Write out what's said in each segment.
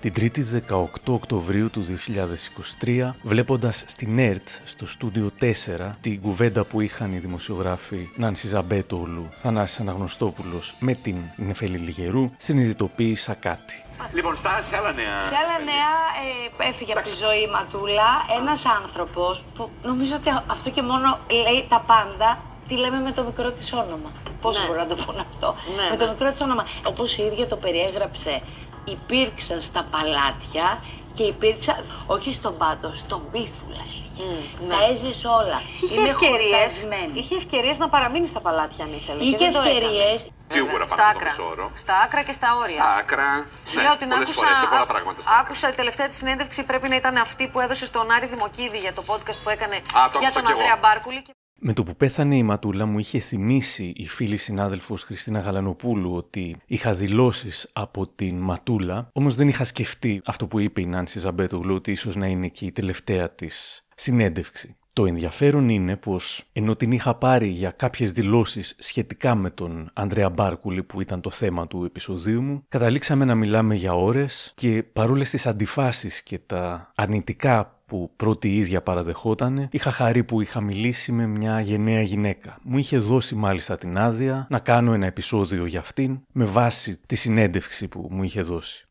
την 3η 18 Οκτωβρίου του 2023, βλέποντας στην ΕΡΤ, στο στούντιο 4, την κουβέντα που είχαν οι δημοσιογράφοι Νάνση Ζαμπέτολου, Θανάσης Αναγνωστόπουλος με την Νεφέλη Λιγερού, συνειδητοποίησα κάτι. Λοιπόν, στα σε άλλα νέα. Σε άλλα νέα ε, έφυγε από τη ζωή η Ματούλα ένας άνθρωπος που νομίζω ότι αυτό και μόνο λέει τα πάντα τι λέμε με το μικρό της όνομα. Πώς Ναι. μπορώ να το πω αυτό; Ναι, με το ναι. μικρό της όνομα. Όπως η ίδια το περιέγραψε, υπήρξα στα παλάτια και υπήρξα όχι στον πάτο, στον πίθουλα. έλεγε. ναι. Τα έζησε όλα. Είχε Είναι ευκαιρίες χορτασμένη. είχε ευκαιρίες να παραμείνει στα παλάτια αν ήθελε. και Είχε δεν το έκανε. ευκαιρίες. Σίγουρα Στα πάνω από το άκρα. μισό όρο. Στα άκρα και στα όρια. Στα άκρα. Ναι, Λέω την πολλές άκουσα, φορές σε πολλά πράγματα στα άκρα. άκουσα η τελευταία της συνέντευξη πρέπει να ήταν αυτή που έδωσε στον Άρη Δημοκίδη για το podcast που έκανε το για άκουσα τον κι εγώ. Ανδρέα Μπάρκουλη. Και... Με το που πέθανε η Ματούλα μου είχε θυμίσει η φίλη συνάδελφος Χριστίνα Γαλανοπούλου ότι είχα δηλώσεις από την Ματούλα, όμως δεν είχα σκεφτεί αυτό που είπε η Νάνση Ζαμπέτογλου ότι ίσως να είναι και η τελευταία της συνέντευξη. Το ενδιαφέρον είναι πως ενώ την είχα πάρει για κάποιες δηλώσεις σχετικά με τον Ανδρέα Μπάρκουλη που ήταν το θέμα του επεισοδίου μου, καταλήξαμε να μιλάμε για ώρες και παρόλες τις αντιφάσεις και τα αρνητικά που πρώτη η ίδια παραδεχόταν, είχα χαρεί που είχα μιλήσει με μια γενναία γυναίκα. Μου είχε δώσει μάλιστα την άδεια να κάνω ένα επεισόδιο για αυτήν με βάση τη συνέντευξη που μου είχε δώσει.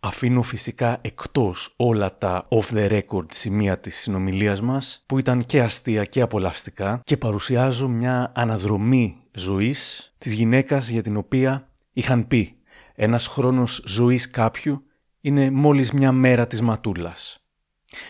Αφήνω φυσικά εκτός όλα τα off the record σημεία της συνομιλίας μας που ήταν και αστεία και απολαυστικά και παρουσιάζω μια αναδρομή ζωής της γυναίκας για την οποία είχαν πει ένας χρόνος ζωής κάποιου είναι μόλις μια μέρα της ματούλας.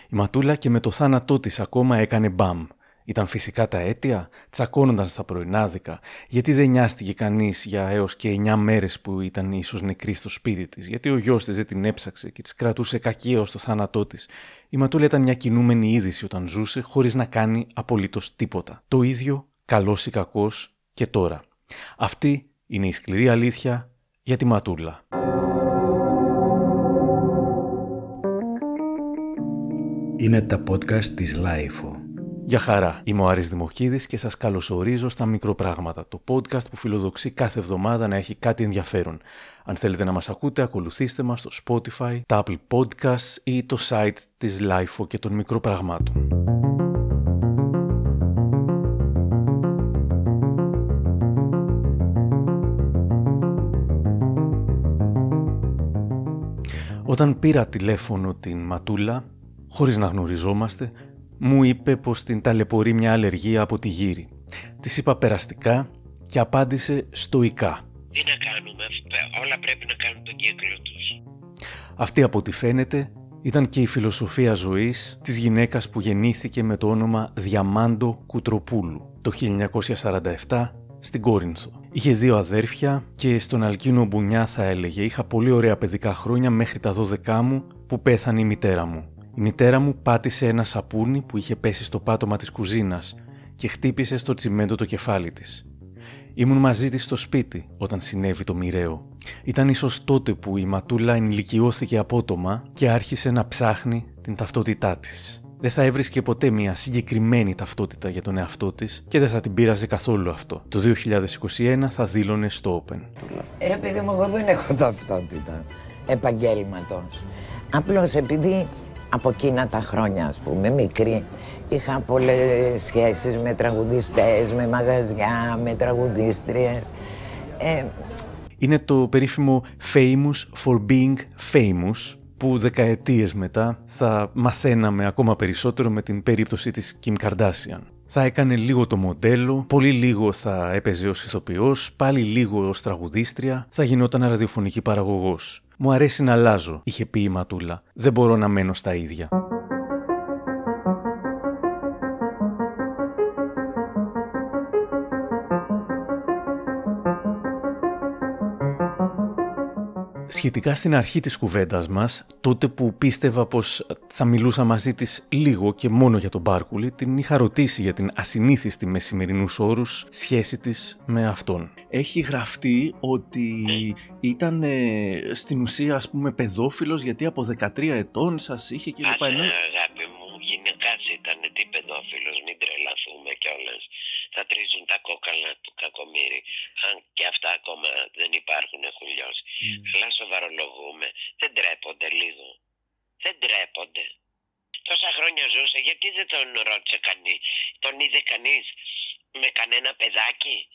Η Ματούλα και με το θάνατό της ακόμα έκανε μπαμ. Ήταν φυσικά τα αίτια, τσακώνονταν στα πρωινάδικα, γιατί δεν νοιάστηκε κανείς για έως και 9 μέρες που ήταν ίσως νεκρή στο σπίτι της, γιατί ο γιος της δεν την έψαξε και της κρατούσε κακία ως το θάνατό της. Η Ματούλα ήταν μια κινούμενη είδηση όταν ζούσε, χωρίς να κάνει απολύτως τίποτα. Το ίδιο, καλός ή κακός, και τώρα. Αυτή είναι η σκληρή αλήθεια για τη Ματούλα. Είναι τα podcast της LiFO. Γεια χαρά, είμαι ο Άρης Δημοκίδης και σας καλωσορίζω στα Μικροπράγματα, το podcast που φιλοδοξεί κάθε εβδομάδα να έχει κάτι ενδιαφέρον. Αν θέλετε να μας ακούτε, ακολουθήστε μας στο Spotify, τα Apple Podcasts ή το site της LiFO και των Μικροπραγμάτων. Όταν πήρα τηλέφωνο την Ματούλα, χωρίς να γνωριζόμαστε, μου είπε πως την ταλαιπωρεί μια αλλεργία από τη γύρι. Της είπα περαστικά και απάντησε στοικά. Τι να κάνουμε, όλα πρέπει να κάνουν τον κύκλο τους. Αυτή από ό,τι φαίνεται ήταν και η φιλοσοφία ζωής της γυναίκας που γεννήθηκε με το όνομα Διαμάντο Κουτροπούλου το 1947 στην Κόρινθο. Είχε δύο αδέρφια και στον Αλκίνο Μπουνιά θα έλεγε είχα πολύ ωραία παιδικά χρόνια μέχρι τα 12 μου που πέθανε η μητέρα μου. Η μητέρα μου πάτησε ένα σαπούνι που είχε πέσει στο πάτωμα της κουζίνας και χτύπησε στο τσιμέντο το κεφάλι της. Ήμουν μαζί της στο σπίτι όταν συνέβη το μοιραίο. Ήταν ίσως τότε που η Ματούλα ενηλικιώθηκε απότομα και άρχισε να ψάχνει την ταυτότητά της. Δεν θα έβρισκε ποτέ μια συγκεκριμένη ταυτότητα για τον εαυτό της και δεν θα την πείραζε καθόλου αυτό. Το 2021 θα δήλωνε στο Open. Ρε παιδί μου, εγώ δεν έχω ταυτότητα επαγγέλματος. Απλώς επειδή από εκείνα τα χρόνια, ας πούμε, μικρή, είχα πολλές σχέσεις με τραγουδιστές, με μαγαζιά, με τραγουδίστριες. Ε, Είναι το περίφημο famous for being famous που δεκαετίες μετά θα μαθαίναμε ακόμα περισσότερο με την περίπτωση της Kim Kardashian. Θα έκανε λίγο το μοντέλο, πολύ λίγο θα έπαιζε ως ηθοποιός, πάλι λίγο ως τραγουδίστρια, θα γινόταν ραδιοφωνική παραγωγός. Μου αρέσει να αλλάζω, είχε πει η Ματούλα. Δεν μπορώ να μένω στα ίδια. Σχετικά στην αρχή της κουβέντας μας, τότε που πίστευα πως θα μιλούσα μαζί της λίγο και μόνο για τον Μπάρκουλη, την είχα ρωτήσει για την ασυνήθιστη με σημερινούς όρους σχέση της με αυτόν. Έχει γραφτεί ότι ήταν ε, στην ουσία ας πούμε παιδόφιλος γιατί από 13 ετών σας είχε και Άσε, λοιπά. Ενώ- αγάπη μου, γυναικάς ήταν τι παιδόφιλος, μην τρελαθούμε κιόλας. Θα τρίζουν τα κόκαλα του κακομύρι. Αν και αυτά ακόμα δεν υπάρχουν, έχουν λιώσει. Αλλά σοβαρολογούμε. Δεν τρέπονται λίγο. ντρέπονται. Τόσα χρόνια ζούσε, γιατί δεν τον ρώτησε κανείς, τον είδε κανείς με κανένα παιδάκι;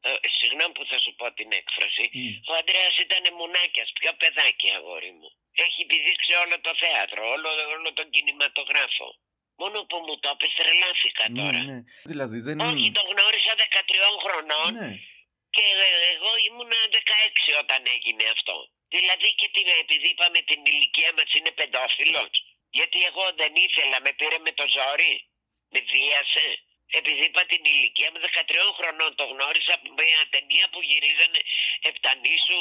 Ε, συγγνώμη που θα σου πω την έκφραση. Ο Αντρέας ήταν μουνάκιας, πιο παιδάκι αγόρι μου. Έχει επιδείξει όλο το θέατρο, όλο, όλο τον κινηματογράφο. Μόνο που μου το έπες τρελάθηκα Ναι, τώρα. ναι. Δηλαδή δεν. Όχι, τον γνώρισα 13 χρονών Ναι. και ε, εγώ ήμουν 16 όταν έγινε αυτό. Δηλαδή και τι, επειδή είπαμε την ηλικία μας είναι παιδόφιλος. Γιατί εγώ δεν ήθελα, με πήρε με το ζόρι. Με βίασε. Επειδή είπα την ηλικία μου 13 χρονών το γνώρισα από μια ταινία που γυρίζανε Επτανήσου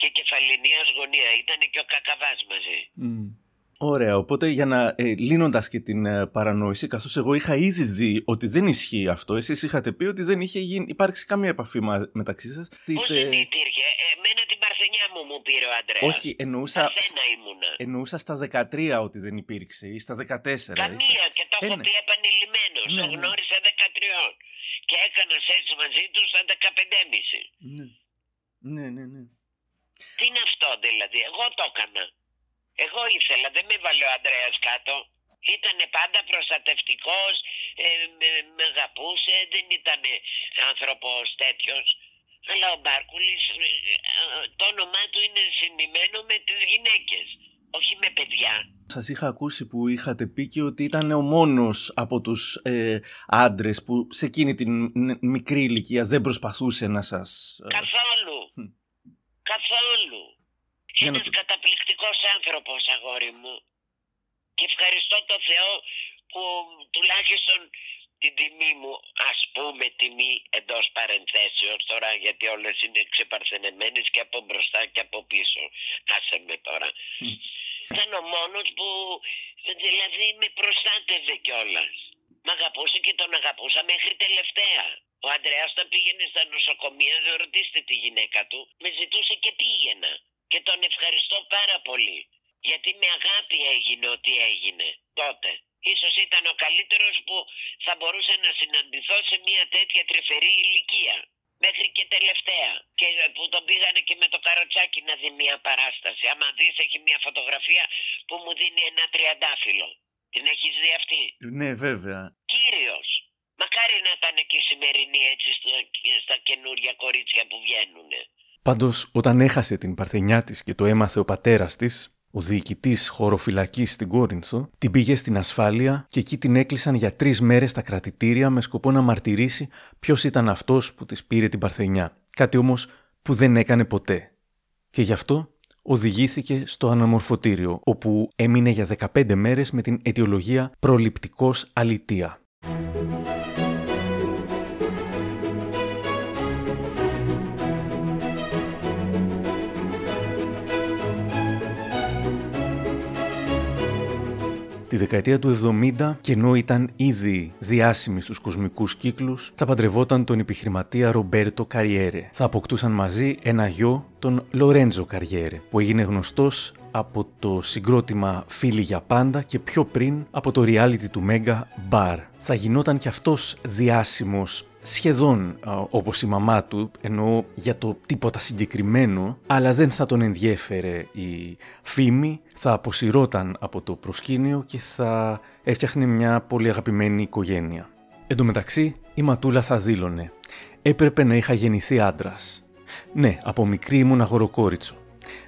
και Κεφαλινίας γωνία. Ήταν και ο Κακαβάς μαζί. Μμ. Ωραία, οπότε για να ε, λύνοντας και την ε, παρανόηση, καθώς εγώ είχα ήδη δει ότι δεν ισχύει αυτό, εσείς είχατε πει ότι δεν είχε γίνει, υπάρξει καμία επαφή μα- μεταξύ σας. Πώς Είτε- δεν υπήρχε. Εμένα την παρθενιά μου μου πήρε ο Αντρέας. Όχι, εννοούσα, Παρθένα ήμουνα. εννοούσα στα 13 ότι δεν υπήρξε ή στα 14. ή Καμία στα- και το έχω Ε, ναι. πει επανειλημμένος. Ναι, το ναι. γνώρισα 13 και έκανα σεξ μαζί τους στα 15,5. Ναι. Ναι, ναι, ναι. Τι είναι αυτό δηλαδή, εγώ το έκανα. Εγώ ήθελα, δεν με βάλε ο Ανδρέας κάτω. Ήταν πάντα προστατευτικός, ε, με, με αγαπούσε, δεν ήταν άνθρωπος τέτοιος. Αλλά ο Μπάρκουλης, ε, ε, το όνομά του είναι συνημένο με τις γυναίκες, όχι με παιδιά. Σας είχα ακούσει που είχατε πει και ότι ήταν ο μόνος από τους ε, άντρες που σε εκείνη την ν- μικρή ηλικία δεν προσπαθούσε να σας... ε, Καθόλου. Μμ. Καθόλου. Για να Ένας το- καταπληκτικός άνθρωπος, αγόρι μου. Και ευχαριστώ το Θεό που τουλάχιστον την τιμή μου, ας πούμε τιμή εντός παρενθέσεως τώρα, γιατί όλες είναι ξεπαρθενεμένες και από μπροστά και από πίσω. Άσε με τώρα. Ήταν ο μόνος που δηλαδή με προστάτευε κιόλας. Μ' αγαπούσε και τον αγαπούσα μέχρι τελευταία. Ο Αντρέας όταν πήγαινε στα νοσοκομεία, δεν ρωτήστε τη γυναίκα του, με ζητούσε και πήγαινα. Και τον ευχαριστώ πάρα πολύ. Γιατί με αγάπη έγινε ό,τι έγινε τότε. Ίσως ήταν ο καλύτερος που θα μπορούσε να συναντηθώ σε μια τέτοια τρυφερή ηλικία. Μέχρι και τελευταία. Και που τον πήγανε και με το καροτσάκι να δει μια παράσταση. Άμα δεις έχει μια φωτογραφία που μου δίνει ένα τριαντάφυλλο. Την έχεις δει αυτή; Ναι, βέβαια. Κύριος. Μακάρι να ήταν και η σημερινή έτσι στα, στα καινούρια κορίτσια που βγαίνουνε. Πάντως, όταν έχασε την παρθενιά της και το έμαθε ο πατέρας της, ο διοικητής χωροφυλακής στην Κόρινθο, την πήγε στην ασφάλεια και εκεί την έκλεισαν για τρεις μέρες στα κρατητήρια με σκοπό να μαρτυρήσει ποιος ήταν αυτός που της πήρε την παρθενιά. Κάτι όμως που δεν έκανε ποτέ. Και γι' αυτό οδηγήθηκε στο αναμορφωτήριο, όπου έμεινε για 15 μέρες με την αιτιολογία προληπτικός αλητία. Τη δεκαετία του 70, και ενώ ήταν ήδη διάσημη στους κοσμικούς κύκλους, θα παντρευόταν τον επιχειρηματία Ρομπέρτο Καριέρε. Θα αποκτούσαν μαζί ένα γιο, τον Λορέντζο Καριέρε, που έγινε γνωστός από το συγκρότημα Φίλοι για πάντα και πιο πριν από το reality του Mega Bar. Θα γινόταν κι αυτός διάσημος σχεδόν α, όπως η μαμά του, εννοώ για το τίποτα συγκεκριμένο, αλλά δεν θα τον ενδιέφερε η φήμη, θα αποσυρώταν από το προσκήνιο και θα έφτιαχνε μια πολύ αγαπημένη οικογένεια. Εν τω μεταξύ, η Ματούλα θα δήλωνε «Έπρεπε να είχα γεννηθεί άντρας. Ναι, από μικρή ήμουν αγοροκόριτσο.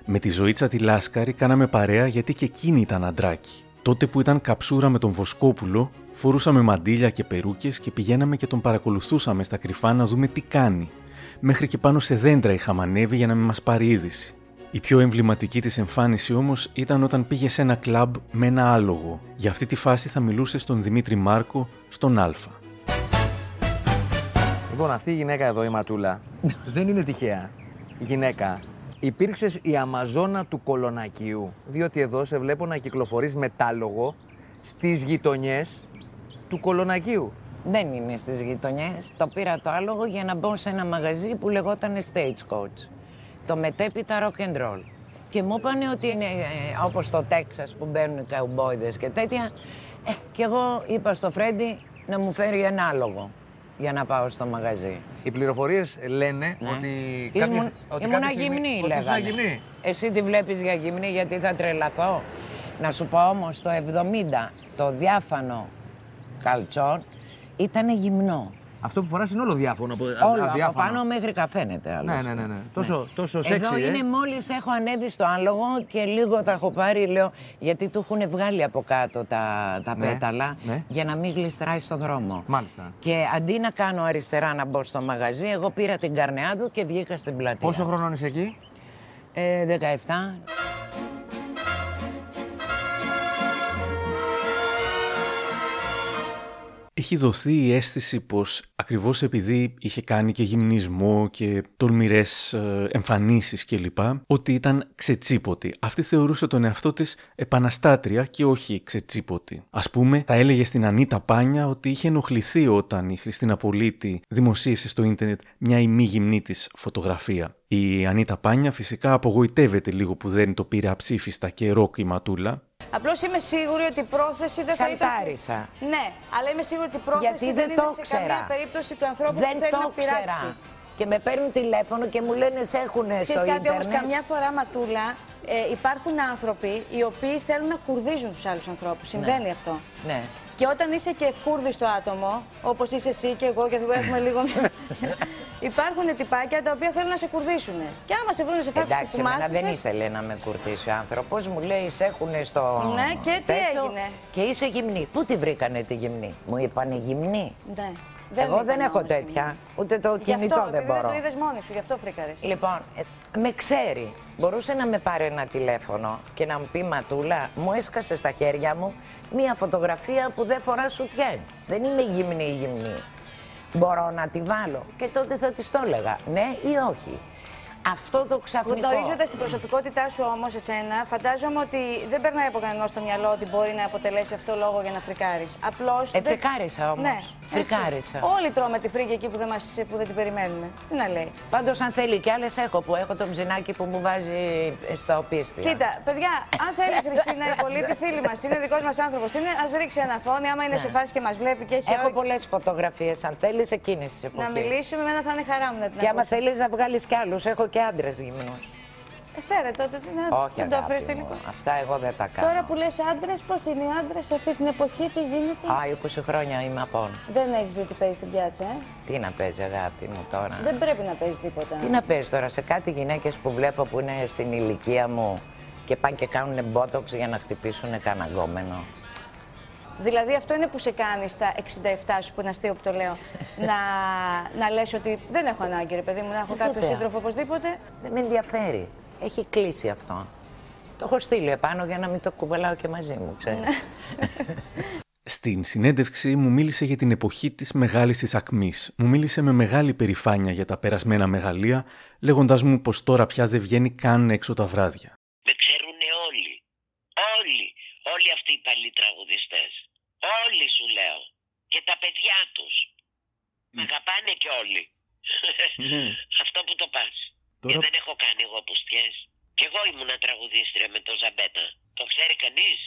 Με τη ζωήτσα τη Λάσκαρη κάναμε παρέα γιατί και εκείνη ήταν αντράκι. Τότε που ήταν καψούρα με τον Βοσκόπουλο, φορούσαμε μαντίλια και περούκες και πηγαίναμε και τον παρακολουθούσαμε στα κρυφά να δούμε τι κάνει. Μέχρι και πάνω σε δέντρα είχαμε ανέβει για να μην μας πάρει είδηση. Η πιο εμβληματική της εμφάνιση όμως ήταν όταν πήγε σε ένα κλαμπ με ένα άλογο. Για αυτή τη φάση θα μιλούσε στον Δημήτρη Μάρκο, στον Α. Λοιπόν, αυτή η γυναίκα εδώ, η Ματούλα, δεν είναι τυχαία. Γυναίκα, υπήρξες η Αμαζόνα του Κολονακίου. Διότι εδώ σε βλέπω να κυκλοφορείς μετάλογο στις γειτονιές του Κολονακίου. Δεν είναι στις γειτονιές. Το πήρα το άλογο για να μπω σε ένα μαγαζί που λεγόταν Stagecoach. Το μετέπειτα rock and roll. Και μου είπανε ότι είναι ε, όπως στο Τέξας που μπαίνουν οι καουμπόιδες και τέτοια. Ε, και εγώ είπα στο Φρέντι να μου φέρει ένα άλογο για να πάω στο μαγαζί. Οι πληροφορίες λένε Ναι. ότι Ήμουν, κάποιες, ότι ήμουνα κάποια στιγμή- γυμνή, ότι ήσουν λέγανε. γυμνή. Εσύ τη βλέπεις για γυμνή γιατί θα τρελαθώ. Να σου πω όμως το 70 το διάφανο καλτσόν ήταν γυμνό. Αυτό που φοράς είναι όλο διάφωνο. από- Όλο από αδιάφανο. πάνω μέχρι καφαίνεται. Ναι, άλλωστε. ναι, ναι. ναι. Τόσο, τόσο σεξι, Εδώ ε. είναι μόλις έχω ανέβει στο άλογο και λίγο τα έχω πάρει, λέω, γιατί του έχουν βγάλει από κάτω τα, τα Ναι, πέταλα ναι. για να μην γλιστράει στο δρόμο. Μάλιστα. Και αντί να κάνω αριστερά να μπω στο μαγαζί, εγώ πήρα την καρνεά του και βγήκα στην πλατεία. Πόσο χρόνο είσαι εκεί; Ε, 17. Έχει δοθεί η αίσθηση πως ακριβώς επειδή είχε κάνει και γυμνισμό και τολμηρές ε, εμφανίσεις κλπ. ότι ήταν ξετσίποτη. Αυτή θεωρούσε τον εαυτό της επαναστάτρια και όχι ξετσίποτη. Ας πούμε, θα έλεγε στην Ανίτα Πάνια ότι είχε ενοχληθεί όταν η Χριστίνα Πολίτη δημοσίευσε στο ίντερνετ μια ημίγυμνή της φωτογραφία. Η Ανίτα Πάνια φυσικά απογοητεύεται λίγο που δεν το πήρε αψήφιστα και ροκ η Ματούλα, Απλώς είμαι σίγουρη ότι η πρόθεση δεν θα ήταν. Σαλτάρισα. Ναι, αλλά είμαι σίγουρη ότι η πρόθεση Γιατί δεν, δεν είναι το σε ξέρα. καμία περίπτωση του ανθρώπου Δεν που θέλει το να πειράξει. ξέρα. Και με παίρνουν τηλέφωνο και μου λένε σε έχουν στο Ξέρεις κάτι ίντερνετ. όμως, καμιά φορά ματούλα ε, υπάρχουν άνθρωποι οι οποίοι θέλουν να κουρδίζουν τους άλλους ανθρώπους. Συμβαίνει αυτό. Ναι. Και όταν είσαι και ευκούρδιστο άτομο, όπως είσαι εσύ και εγώ και έχουμε λίγο... υπάρχουν τυπάκια τα οποία θέλουν να σε κουρδίσουν. Και άμα σε βρουν σε φάση Εντάξει, που εμένα δεν μάσησες, ήθελε να με κουρτίσει ο άνθρωπος. Μου λέει, σε έχουν στο. Ναι, και τι τέτοιο έγινε; Και είσαι γυμνή. Πού τη βρήκανε τη γυμνή; Μου είπανε γυμνή. Ναι. Εγώ δεν ήταν έχω όμως τέτοια. γυμνής. Ούτε το Γι' κινητό αυτό, δεν επειδή μπορώ. δεν το είδες μόνη σου, γι' αυτό φρίκαρες. Λοιπόν, ε, με ξέρει. Μπορούσε να με πάρει ένα τηλέφωνο και να μου πει Ματούλα, μου έσκασες στα χέρια μου μία φωτογραφία που δεν φορά σουτιέν. Δεν είμαι γυμνή ή γυμνή. Μπορώ να τη βάλω. Και τότε θα της το έλεγα, ναι ή όχι. Αυτό το ξαφνικό. Γνωρίζοντα την προσωπικότητά σου όμως, εσένα, φαντάζομαι ότι δεν περνάει από κανένα στο μυαλό ότι μπορεί να αποτελέσει αυτό λόγο για να φρικάρεις. Απλώς. Ε, φρικάρισα όμως. Ναι, Φρικάρισα. έτσι. Όλοι τρώμε τη φρίκη εκεί που δεν, μας, που δεν την περιμένουμε. Τι να λέει. Πάντως αν θέλει κι άλλες έχω που έχω το ψινάκι που μου βάζει στα οπίστια. Κοίτα, παιδιά, αν θέλει η Χριστίνα η πολίτη, φίλη μας, είναι δικός μας άνθρωπος, είναι ας ρίξει ένα φόνι, άμα είναι σε φάση και μας βλέπει και έχει Ναι. Έχω όρεξη πολλές φωτογραφίες αν θέλεις εκείνης της εποχής. να μιλήσουμε, εμένα θα είναι χαρά μου να την Και άμα ακούσω. θέλεις να βγάλεις κι άλλους, έχω και άντρες γυμνούς. Ε, φέρε τότε, τι να Όχι δεν το αγάπη αφήνει μου, τελικό. αυτά εγώ δεν τα κάνω. Τώρα που λες άντρες, πώς είναι οι άντρες σε αυτή την εποχή, τι γίνεται; Α, 20 χρόνια είμαι απόν. Δεν έχεις δει τι παίζει στην πιάτσα, ε; Τι να παίζει αγάπη μου τώρα. Δεν πρέπει να παίζεις τίποτα. Τι να παίζεις τώρα σε κάτι γυναίκες που βλέπω που είναι στην ηλικία μου και πάνε και κάνουν μπότοξ για να χτυπήσουν κανένα γκόμενο. Δηλαδή αυτό είναι που σε κάνει στα 67 σου, που είναι αστείο που το λέω, να, να λες ότι δεν έχω ανάγκη, ρε παιδί μου, να έχω Ε, κάποιο βέβαια. σύντροφο οπωσδήποτε. Δεν με ενδιαφέρει. Έχει κλείσει αυτό. Το έχω στείλει επάνω για να μην το κουβαλάω και μαζί μου, ξέρεις. Στην συνέντευξη μου μίλησε για την εποχή της μεγάλης της ακμής. Μου μίλησε με μεγάλη περηφάνεια για τα περασμένα μεγαλεία, λέγοντας μου πως τώρα πια δεν βγαίνει καν έξω τα βράδια. Με ξέρουν όλοι. Όλοι. Όλοι αυτοί οι παλιοί τραγουδιστές. Όλοι σου λέω. Και τα παιδιά τους. Μ' αγαπάνε και όλοι. Ναι. Αυτό που το πας. Τώρα- Και δεν έχω κάνει εγώ πουστιές. Κι εγώ ήμουνα τραγουδίστρια με το Ζαμπέτα. Το ξέρει κανείς;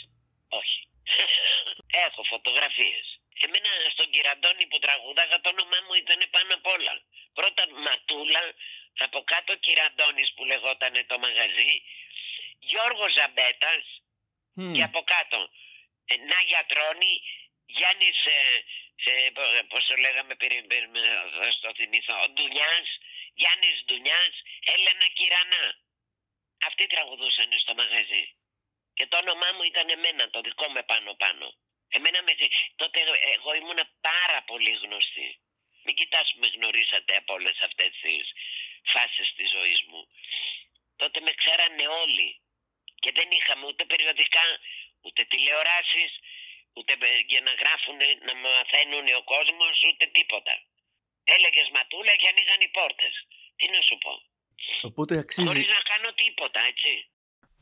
Όχι. έχω φωτογραφίες. Εμένα στον Κυραντώνη που τραγούδαγα το όνομά μου ήταν πάνω απ' όλα. Πρώτα Ματούλα, από κάτω Κυραντώνης που λεγόταν το μαγαζί, Γιώργος Ζαμπέτας και από κάτω ε, να γιατρώνει Γιάννης, ε, ε, πο- πώς το λέγαμε, περι- περι- θα στο θυμηθώ, Ντουνιάς, Γιάννης Ντουνιάς, Έλενα Κυρανά. Αυτοί τραγουδούσαν στο μαγαζί. Και το όνομά μου ήταν εμένα, το δικό με πάνω-πάνω. Εμένα με... Τότε εγώ ήμουνα πάρα πολύ γνωστή. Μην κοιτάς που με γνωρίσατε από όλες αυτές τις φάσεις της ζωής μου. Τότε με ξέρανε όλοι. Και δεν είχαμε ούτε περιοδικά, ούτε τηλεοράσεις, ούτε με- για να γράφουν, να μαθαίνουν ο κόσμος, ούτε τίποτα. Έλεγες ματούλα και ανοίγαν οι πόρτες. Τι να σου πω. Οπότε αξίζει. Χωρίς να κάνω τίποτα, έτσι.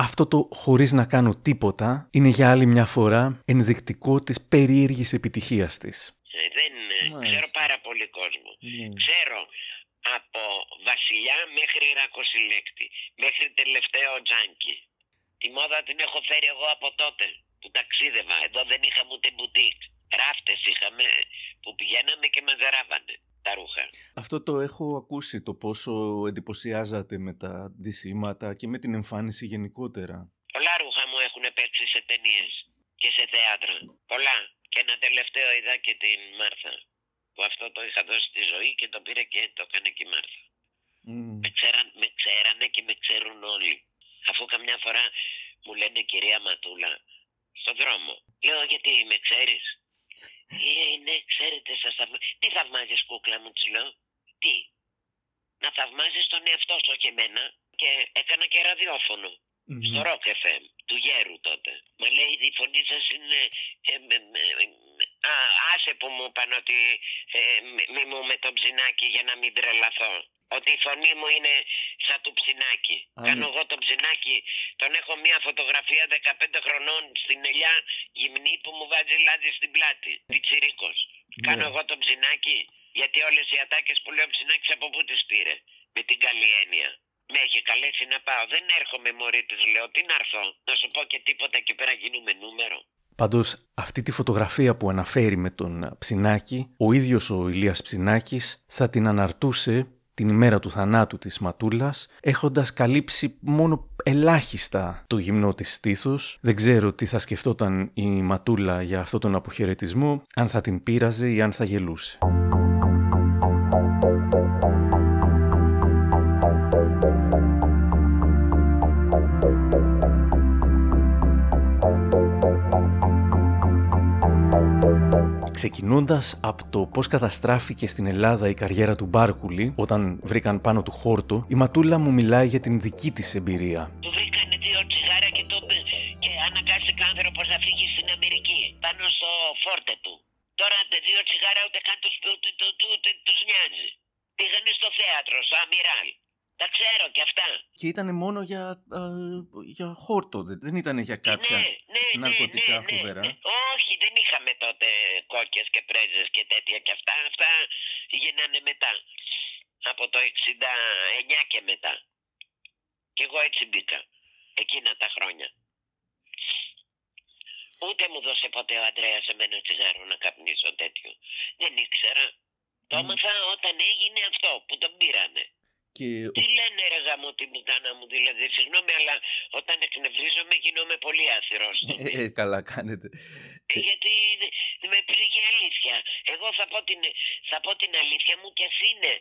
Αυτό το χωρίς να κάνω τίποτα είναι για άλλη μια φορά ενδεικτικό της περίεργης επιτυχίας της. Ε, δεν ε, Μάλιστα. ξέρω πάρα πολύ κόσμο. Ναι. Ξέρω από βασιλιά μέχρι ρακοσυλλέκτη, μέχρι τελευταίο τζάνκι. Τη μόδα την έχω φέρει εγώ από τότε που ταξίδευα. Εδώ δεν είχαμε ούτε μπουτίκ. Ράφτες είχαμε που πηγαίναμε και μαζεράβανε τα ρούχα. Αυτό το έχω ακούσει το πόσο εντυπωσιάζατε με τα ντυσίματα και με την εμφάνιση γενικότερα. Πολλά ρούχα μου έχουν παίξει σε ταινίες και σε θέατρα. Πολλά. Και ένα τελευταίο είδα και την Μάρθα. Που αυτό το είχα δώσει στη ζωή και το πήρε και το έκανε και η Μάρθα. Με, ξέραν, με ξέρανε και με ξέρουν όλοι. Αφού καμιά φορά μου λένε κυρία Ματούλα στον δρόμο. Λέω γιατί με ξέρεις; Λέει ναι ξέρετε σας θαυμάζω. Τι θαυμάζεις κούκλα μου της λέω. Τι; Να θαυμάζεις τον εαυτό σου και εμένα. Και έκανα και ραδιόφωνο. Στο Rock FM, του Γέρου τότε. Μα λέει η φωνή σας είναι... ε, με, με, με- α, άσε που μου είπαν ότι ε, μη- μη μου με το ψινάκι για να μην τρελαθώ. Ότι η φωνή μου είναι σαν του ψινάκι. Α, Κάνω ναι. εγώ το ψινάκι, τον έχω μια φωτογραφία 15 χρονών στην ελιά γυμνή που μου βάζει λάδι στην πλάτη. Πιτσιρίκος. Κάνω εγώ το ψινάκι, γιατί όλες οι ατάκες που λέω ψινάκι από πού τις πήρε; Με την καλή έννοια. Με έχει καλέσει να πάω. Δεν έρχομαι μωρή της λέω. Τι να έρθω; Να σου πω και τίποτα εκεί πέρα γίνουμε νούμερο. Πάντως αυτή τη φωτογραφία που αναφέρει με τον Ψινάκη, ο ίδιος ο Ηλίας Ψινάκης θα την αναρτούσε την ημέρα του θανάτου της Ματούλας, έχοντας καλύψει μόνο ελάχιστα το γυμνό της στήθος. Δεν ξέρω τι θα σκεφτόταν η Ματούλα για αυτόν τον αποχαιρετισμό, αν θα την πείραζε ή αν θα γελούσε. Ξεκινώντας από το πώς καταστράφηκε στην Ελλάδα η καριέρα του Μπάρκουλη όταν βρήκαν πάνω του χόρτο, η Ματούλα μου μιλάει για την δική της εμπειρία. Του βρήκανε δύο τσιγάρα και, το, και αναγκάστηκε ο άνθρωπος να φύγει στην Αμερική πάνω στο φόρτε του. Τώρα τα δύο τσιγάρα ούτε καν τους, ούτε, ούτε, ούτε, ούτε τους νοιάζει. Πήγανε στο θέατρο, στο Αμυράλ. Τα ξέρω κι αυτά. Και ήταν μόνο για, για χόρτο, δεν ήταν για κάποια ναι, ναι, ναρκωτικά ναι, ναι, φοβερά. ναι. Όχι, δεν είχαμε τότε κόκκες και πρέζες και τέτοια και αυτά. Αυτά γίνανε μετά. Από το 69 και μετά. Και εγώ έτσι μπήκα. Εκείνα τα χρόνια. Ούτε μου δώσε ποτέ ο Αντρέας εμένα τσιγάρο να καπνίσω τέτοιο. Δεν ήξερα. Το έμαθα όταν έγινε αυτό που τον πήρανε. Και Τι λένε ρε γαμώ τη μπουτάνα μου δηλαδή, συγγνώμη αλλά όταν εκνευρίζομαι γίνομαι πολύ άθυρος. Ε, ε, καλά κάνετε. Γιατί με πήγε αλήθεια. Εγώ θα πω την, θα πω την αλήθεια μου και ας είναι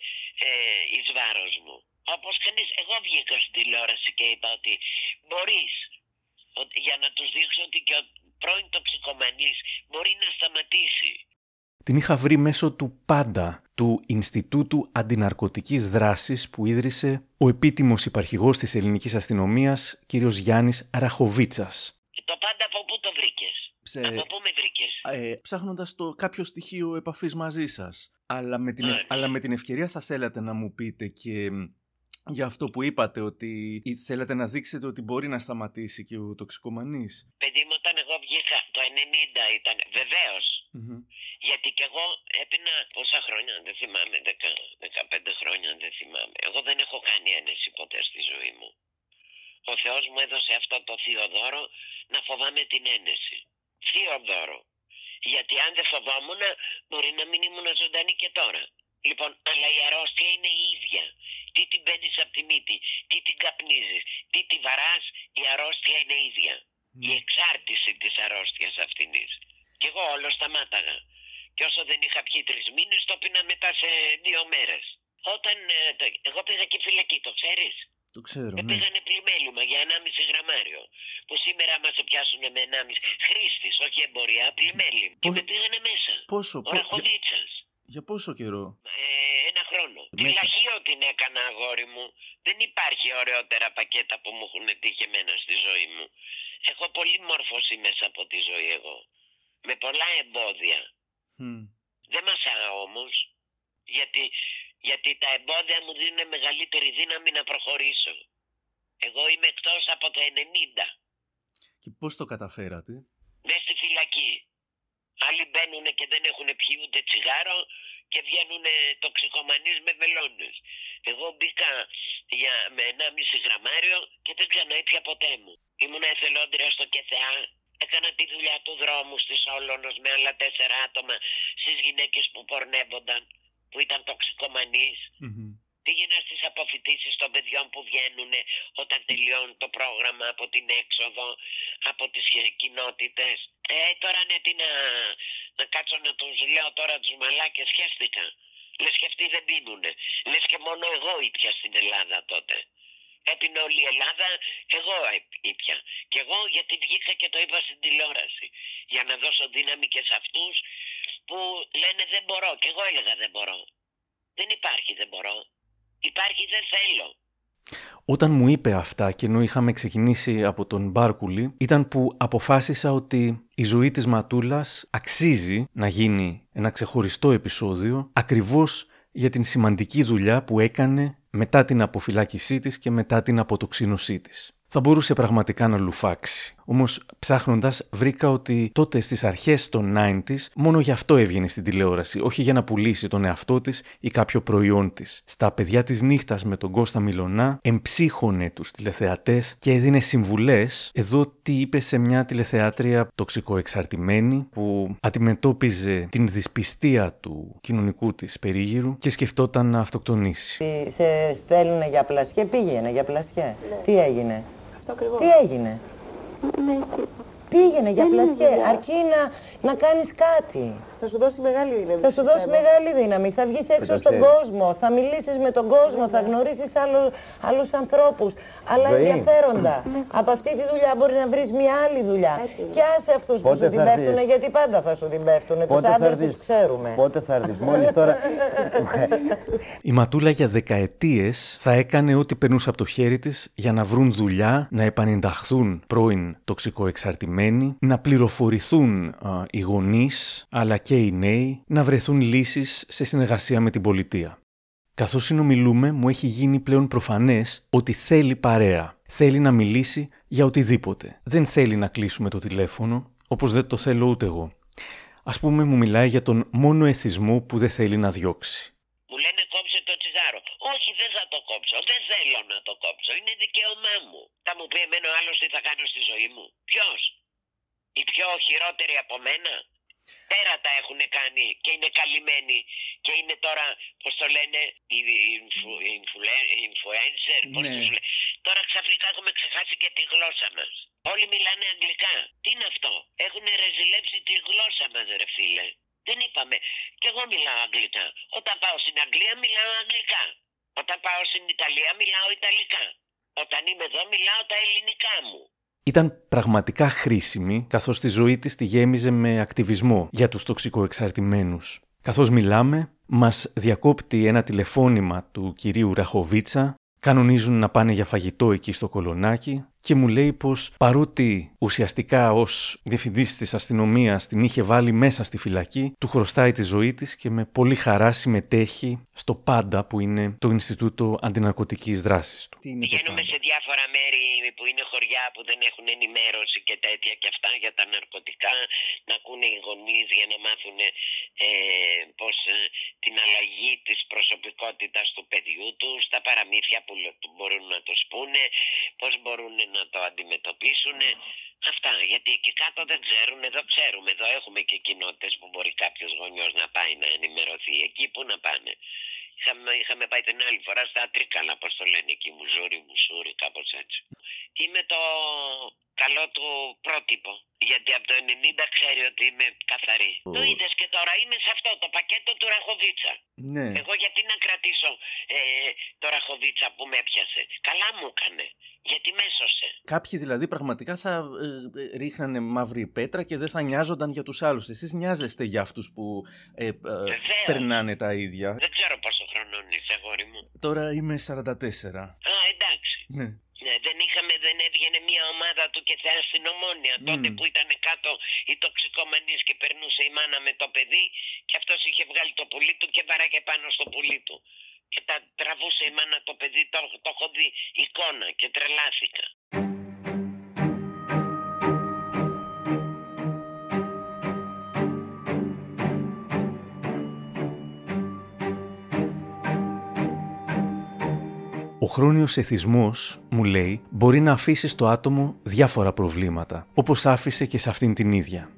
ε, εις βάρος μου. Όπως κανείς, εγώ βγήκα στην τηλεόραση και είπα ότι μπορείς ότι, για να τους δείξω ότι και ο πρώην τοξικομανής μπορεί να σταματήσει. Την είχα βρει μέσω του πάντα του Ινστιτούτου Αντιναρκωτικής Δράσης που ίδρυσε ο επίτιμος υπαρχηγός της ελληνικής αστυνομίας, κύριος Γιάννης Ραχοβίτσας. Το πάντα από πού το βρήκες; Ψε- Από πού με βρήκες; Ε, ψάχνοντας το κάποιο στοιχείο επαφής μαζί σας. Αλλά με, την, Ναι. αλλά με την ευκαιρία θα θέλατε να μου πείτε και μ, για αυτό που είπατε ότι ή θέλατε να δείξετε ότι μπορεί να σταματήσει και ο τοξικομανής. Παιδί μου, όταν εγώ βγήκα, το 90 ήταν, βεβαίως. Μμμ. Γιατί κι εγώ έπινα πόσα χρόνια, δεν θυμάμαι, 10, 15 χρόνια, δεν θυμάμαι. Εγώ δεν έχω κάνει ένεση ποτέ στη ζωή μου. Ο Θεός μου έδωσε αυτό το θείο δώρο να φοβάμαι την ένεση. Θείο δώρο. Γιατί αν δεν φοβόμουν, μπορεί να μην ήμουν ζωντανή και τώρα. Λοιπόν, αλλά η αρρώστια είναι η ίδια. Τι την παίρνεις από τη μύτη, τι την καπνίζεις, τι τη βαράς, η αρρώστια είναι ίδια. Η εξάρτηση της αρρώστιας αυτήνης. Κι εγώ όλο σταμάταγα. Και όσο δεν είχα πιει τρεις μήνες, το πίνα μετά σε δύο μέρες. Όταν. ε, το- εγώ πήγα και φυλακή, το ξέρεις; Το ξέρω, Με ναι. πήγανε πλημέλημα για 1,5 γραμμάριο. Που σήμερα μα πιάσουν με 1,5. Χρήστης, όχι εμπορία, πλημέλημα. Και Πώς- με πήγανε μέσα. Πόσο, Ο πο- για, Ραχοβίτσα. για πόσο καιρό; Ε, ένα χρόνο. Μέσα. Τυλαχείο την έκανα, αγόρι μου. Δεν υπάρχει ωραιότερα πακέτα που μου έχουν τύχει εμένα στη ζωή μου. Έχω πολύ μόρφωση μέσα από τη ζωή εγώ. Με πολλά εμπόδια. Μμ. Δεν μασάω όμως, γιατί, γιατί τα εμπόδια μου δίνουν μεγαλύτερη δύναμη να προχωρήσω. Εγώ είμαι εκτός από το 90, Και πώς το καταφέρατε; μέσα στη φυλακή. Άλλοι μπαίνουν και δεν έχουν πιει ούτε τσιγάρο και βγαίνουν τοξικομανείς με βελόνες. Εγώ μπήκα για, με 1,5 γραμμάριο και δεν ξαναήπια ποτέ μου. Ήμουν εθελόντρια στο ΚΕΘΕΑ, έκανα τη δουλειά του δρόμου στη Σόλωνος με άλλα τέσσερα άτομα στις γυναίκες που πορνεύονταν, που ήταν τοξικομανείς. Μμμ. Πήγαινα στις αποφοιτήσεις των παιδιών που βγαίνουν όταν τελειώνει το πρόγραμμα από την έξοδο, από τις κοινότητες. Ε, τώρα ναι, τι να, να κάτσω να τους λέω τώρα τους μαλάκες, σχέστηκα. Λες και αυτοί δεν πίνουνε. Λες και μόνο εγώ ήπια στην Ελλάδα τότε. Έπινε όλη η Ελλάδα, εγώ ήπια. Και εγώ γιατί βγήκα και το είπα στην τηλεόραση. Για να δώσω δύναμη και σε αυτούς που λένε δεν μπορώ. Και εγώ έλεγα δεν μπορώ. Δεν υπάρχει δεν μπορώ. Υπάρχει δεν θέλω. Όταν μου είπε αυτά και ενώ είχαμε ξεκινήσει από τον Μπάρκουλη, ήταν που αποφάσισα ότι η ζωή της Ματούλας αξίζει να γίνει ένα ξεχωριστό επεισόδιο ακριβώς για την σημαντική δουλειά που έκανε μετά την αποφυλάκησή της και μετά την αποτοξίνωσή της θα μπορούσε πραγματικά να λουφάξει. Όμως, ψάχνοντας, βρήκα ότι τότε στις αρχές των 90s μόνο γι' αυτό έβγαινε στην τηλεόραση, όχι για να πουλήσει τον εαυτό της ή κάποιο προϊόν της. Στα παιδιά της νύχτας με τον Κώστα Μιλονά, εμψύχωνε τους τηλεθεατές και έδινε συμβουλές. Εδώ τι είπε σε μια τηλεθεάτρια τοξικοεξαρτημένη που αντιμετώπιζε την δυσπιστία του κοινωνικού της περίγυρου και σκεφτόταν να αυτοκτονήσει. Σε στέλνουν για πλασιέ, πήγαινε για πλασιέ. Ναι. Τι έγινε; Τι έγινε; Ναι, Πήγαινε για πλασιέ, αρκεί να, να κάνεις κάτι. Θα σου δώσει μεγάλη δύναμη. Θα σου δώσει μεγάλη δύναμη. Θα βγεις έξω στον κόσμο, θα μιλήσεις με τον κόσμο, θα γνωρίσεις άλλους, άλλους ανθρώπους. Αλλά ενδιαφέροντα. Ναι. Από αυτή τη δουλειά μπορείς να βρεις μια άλλη δουλειά. Και άσε αυτούς που σου την πέφτουν, γιατί πάντα θα σου την πέφτουν. Τους άντρες τους ξέρουμε. Πότε θα έρθεις, μόλις τώρα... Η Ματούλα για δεκαετίες θα έκανε ό,τι περνούσε από το χέρι της για να βρουν δουλειά, να επανενταχθούν πρώην τοξικοεξαρτημένοι, να πληροφορηθούν οι γονείς, αλλά και οι νέοι, να βρεθούν λύσεις σε συνεργασία με την πολιτεία. Καθώς συνομιλούμε, μου έχει γίνει πλέον προφανές ότι θέλει παρέα. Θέλει να μιλήσει για οτιδήποτε. Δεν θέλει να κλείσουμε το τηλέφωνο, όπως δεν το θέλω ούτε εγώ. Α πούμε, μου μιλάει για τον μόνο εθισμό που δεν θέλει να διώξει. Μου λένε κόψε το τσιγάρο. Όχι, δεν θα το κόψω. Δεν θέλω να το κόψω. Είναι δικαίωμά μου. Θα μου πει εμένα ο άλλος τι θα κάνω στη ζωή μου. Ποιος; Η πιο χειρότερη από μένα; Τέρατα έχουν κάνει και είναι καλυμμένοι και είναι τώρα, πώς το λένε, οι influencer. Ναι. Τώρα ξαφνικά έχουμε ξεχάσει και τη γλώσσα μας. Όλοι μιλάνε αγγλικά. Τι είναι αυτό; Έχουν ρεζιλέψει τη γλώσσα μας, ρε φίλε. Δεν είπαμε. Κι εγώ μιλάω αγγλικά. Όταν πάω στην Αγγλία μιλάω αγγλικά. Όταν πάω στην Ιταλία μιλάω Ιταλικά. Όταν είμαι εδώ μιλάω τα ελληνικά μου. Ήταν πραγματικά χρήσιμη, καθώς τη ζωή της τη γέμιζε με ακτιβισμό για τους τοξικοεξαρτημένους. Καθώς μιλάμε, μας διακόπτει ένα τηλεφώνημα του κυρίου Ραχοβίτσα, κανονίζουν να πάνε για φαγητό εκεί στο κολονάκι και μου λέει πως παρότι ουσιαστικά ως διευθυντής της αστυνομίας την είχε βάλει μέσα στη φυλακή, του χρωστάει τη ζωή της και με πολύ χαρά συμμετέχει στο πάντα που είναι το Ινστιτούτο Αντιναρκωτικής Δράσης του. Πηγαίνουμε σε διάφορα μέρη που είναι χωριά που δεν έχουν ενημέρωση και τέτοια και αυτά για τα ναρκωτικά, να ακούνε οι γονείς για να μάθουν ε, πώς, ε, την αλλαγή της προσωπικότητας του παιδιού τους, τα παραμύθια που μπορούν να τους πούνε, πώς μπορούν να το αντιμετωπίσουν. Αυτά, γιατί εκεί κάτω δεν ξέρουν, εδώ ξέρουμε, εδώ έχουμε και κοινότητες που μπορεί κάποιος γονιός να πάει να ενημερωθεί. Εκεί που να πάνε. Είχαμε, είχαμε πάει την άλλη φορά στα Τρίκαλα, πώς το λένε εκεί, Μουζούρι, Μουσούρι, κάπως έτσι. Είμαι το καλό του πρότυπο. Γιατί από το 90 ξέρει ότι είμαι καθαρή. Το είδες και τώρα είμαι σε αυτό το πακέτο του Ραχοβίτσα. Ναι. Εγώ γιατί να κρατήσω ε, το Ραχοβίτσα που με έπιασε. Καλά μου έκανε. Γιατί με έσωσε. Κάποιοι δηλαδή πραγματικά θα ε, ε, ρίχνανε μαύρη πέτρα και δεν θα νοιάζονταν για τους άλλους. Εσείς νοιάζεστε για αυτούς που ε, ε, περνάνε τα ίδια. Δεν ξέρω πόσο χρονών είσαι, αγόρι μου. Τώρα είμαι 44. Α, εντάξει. Ναι. Ναι, δεν, είχαμε, δεν έβγαινε μια ομάδα του και θεά στην Ομόνια. Mm. Τότε που ήταν κάτω οι τοξικομανείς και περνούσε η μάνα με το παιδί και αυτός είχε βγάλει το πουλί του και βαράγε πάνω στο πουλί του. Και τα τραβούσε η μάνα το παιδί, το, το έχω δει εικόνα και τρελάθηκα. Ο χρόνιος εθισμός, μου λέει, μπορεί να αφήσει στο άτομο διάφορα προβλήματα, όπως άφησε και σε αυτήν την ίδια.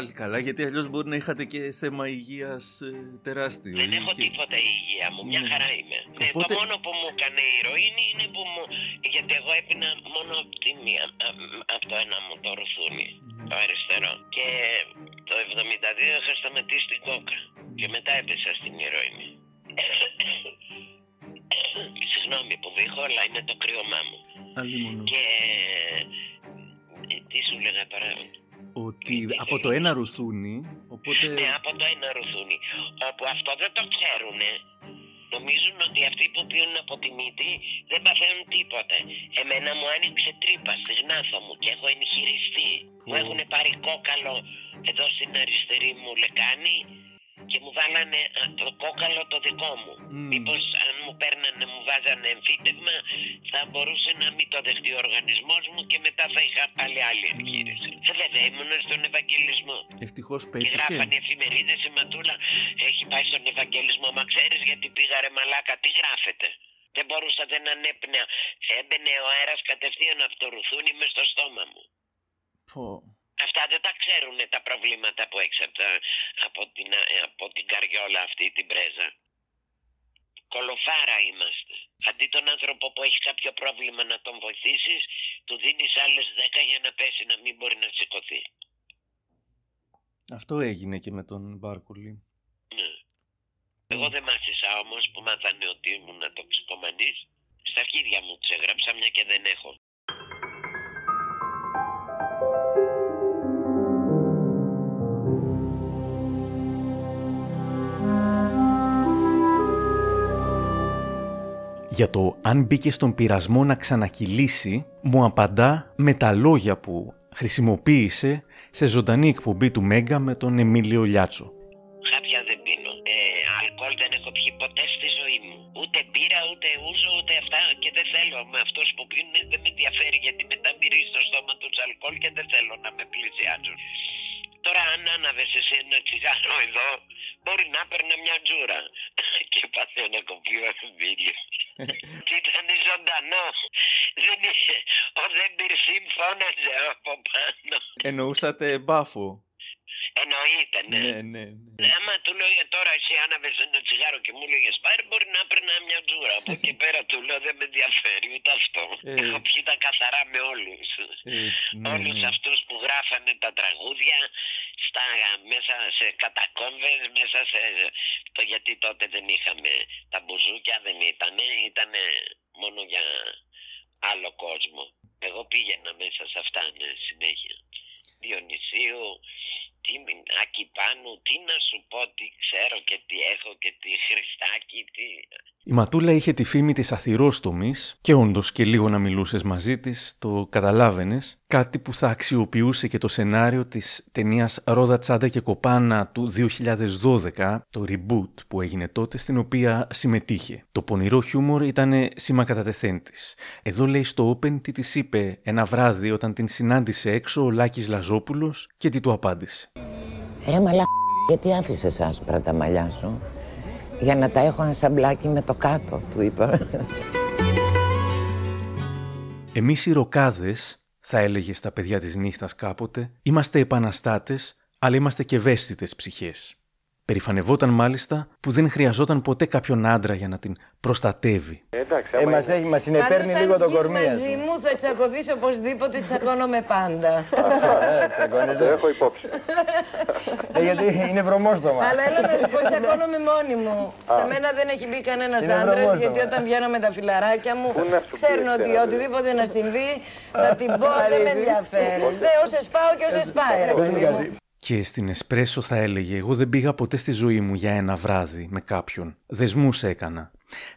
Πάλι καλά, γιατί αλλιώς μπορεί να είχατε και θέμα υγείας τεράστιο. Δεν ή έχω και- τίποτα η υγεία μου, μια Ναι. χαρά είμαι. Ναι, Οπότε- το μόνο που μου έκανε η ηρωίνη είναι που μου. Γιατί εγώ έπινα μόνο από τη μία, α- από το ένα μου το ρουθούνι, το αριστερό. Και το 72 είχα σταματήσει την κόκα. Και μετά έπεσα στην ηρωίνη. Συγγνώμη που βήχω, αλλά είναι το κρύωμά μου. Αλλήμωνο. Και. ε, Τι σου λέγα τώρα; Ότι από το ένα ρουθούνι, οπότε. Ναι, από το ένα ρουθούνι. Όπου αυτό δεν το ξέρουνε. Νομίζουν ότι αυτοί που πίνουν από τη μύτη δεν παθαίνουν τίποτε. Εμένα μου άνοιξε τρύπα στη γνάθο μου και έχω εγχειριστεί. Μου έχουν πάρει κόκαλο εδώ στην αριστερή μου λεκάνη και μου βάλανε α, το κόκαλο το δικό μου. Μμμ. Μήπως αν μου παίρνανε, μου βάζανε εμφύτευμα θα μπορούσε να μην το δεχτεί ο οργανισμός μου και μετά θα είχα πάλι άλλη εγχείρηση. Ε, βέβαια ήμουν στον Ευαγγελισμό. Ευτυχώς Και πέτυχε. γράφανε εφημερίδες η Ματούλα έχει πάει στον Ευαγγελισμό. Μα ξέρεις γιατί πήγα ρε μαλάκα, τι γράφετε. Δεν μπορούσατε να ανέπνεα. Έμπαινε ο αέρας κατευθείαν από το ρουθούνι μες στο στόμα μου. Πω. Αυτά δεν τα ξέρουν τα προβλήματα που έχεις από, τα- από, την, από την καριόλα αυτή την πρέζα. Κολοφάρα είμαστε. Αντί τον άνθρωπο που έχει κάποιο πρόβλημα να τον βοηθήσεις, του δίνεις άλλες 10 για να πέσει να μην μπορεί να σηκωθεί. Αυτό έγινε και με τον Μπάρκουλη. Ναι. Εγώ δεν μάθησα όμως που μάθανε ότι ήμουν τοξικομανής. Στα αρχίδια μου τους έγραψα μια και δεν έχω. Για το αν μπήκε στον πειρασμό να ξανακυλήσει, μου απαντά με τα λόγια που χρησιμοποίησε σε ζωντανή εκπομπή του Μέγκα με τον Εμίλιο Λιάτσο. Χάπια δεν πίνω. Ε, αλκοόλ δεν έχω πιει ποτέ στη ζωή μου. Ούτε μπύρα, ούτε ούζο, ούτε αυτά. Και δεν θέλω με αυτούς που πίνουν δεν με ενδιαφέρει γιατί μετά μυρίζει στο στόμα του αλκοόλ και δεν θέλω να με πλησιάζουν. Τώρα αν άναβες εσύ ένα τσιγάρο εδώ, μπορεί να παίρνα μια τζούρα. Και πάθε ένα κοπείο εμίλιο. Και ήταν ζωντανός. Δεν είχε. Ο δεν πυρσίμ φώναζε από πάνω. Εννοούσατε μπάφο. Εννοείται, ναι. Ναι, ναι, ναι. Άμα του λέω «Ε, τώρα εσύ άναβες ένα τσιγάρο και μου λέγες πάρε μπορεί να έπαιρνα μια τζούρα. Από εκεί πέρα του λέω δεν με ενδιαφέρει ούτε αυτό. Ε, Έχω πιει τα καθαρά με όλους. Έτσι, ναι, όλους ναι. αυτούς που γράφανε τα τραγούδια στα, μέσα σε κατακόμβες, μέσα σε... Το, γιατί τότε δεν είχαμε τα μπουζούκια, δεν ήτανε, ήτανε μόνο για άλλο κόσμο. Εγώ πήγαινα μέσα σε αυτά ναι, συνέχεια. Διονυσίου, τι, Άκη Πάνου, τι να σου πω, τι ξέρω και τι έχω και τι Χριστάκι, τι... Η Ματούλα είχε τη φήμη της αθυρόστομης και όντως και λίγο να μιλούσες μαζί της το καταλάβαινες, κάτι που θα αξιοποιούσε και το σενάριο της ταινίας Ρόδα Τσάντα και Κοπάνα του 2012, το reboot που έγινε τότε, στην οποία συμμετείχε. Το πονηρό χιούμορ ήταν σήμα κατά τεθέν της. Εδώ λέει στο Open τι της είπε ένα βράδυ όταν την συνάντησε έξω ο Λάκης Λαζόπουλος και τι του απάντησε. Ρε μαλά, γιατί άφησες άσπρα τα μαλλιά σου. Για να τα έχω ανσαμπλάκι με το κάτω, του είπα. Εμείς οι ροκάδες, θα έλεγες στα παιδιά της νύχτας κάποτε, είμαστε επαναστάτες, αλλά είμαστε και ευαίσθητες ψυχές. Περηφανευόταν μάλιστα που δεν χρειαζόταν ποτέ κάποιον άντρα για να την προστατεύει. Εντάξει, Ε, μας, έχει, μας συνεπέρνει λίγο το κορμί, ας μαζί πούμε. μου θα τσακωθείς οπωσδήποτε, τσακώνομαι πάντα. Ε, το τσακώνεσαι. έχω υπόψη. Ε, γιατί είναι βρωμόστομα. Αλλά έλα να σου πω, τσακώνομαι μόνη μου. Σε μένα δεν έχει μπει κανένας Είναι άντρας, βρωμόστομα. γιατί όταν βγαίνω με τα φιλαράκια μου, Πού να σου πει ξέρουν εσύ, ότι ρε, οτιδήποτε να συμβεί, θα την πω, δεν με ενδιαφέρει. Δεν όσες πάω και όσες πάει, ρε παιδί μου. Και στην Εσπρέσο θα έλεγε «Εγώ δεν πήγα ποτέ στη ζωή μου για ένα βράδυ με κάποιον. Δεσμούς έκανα.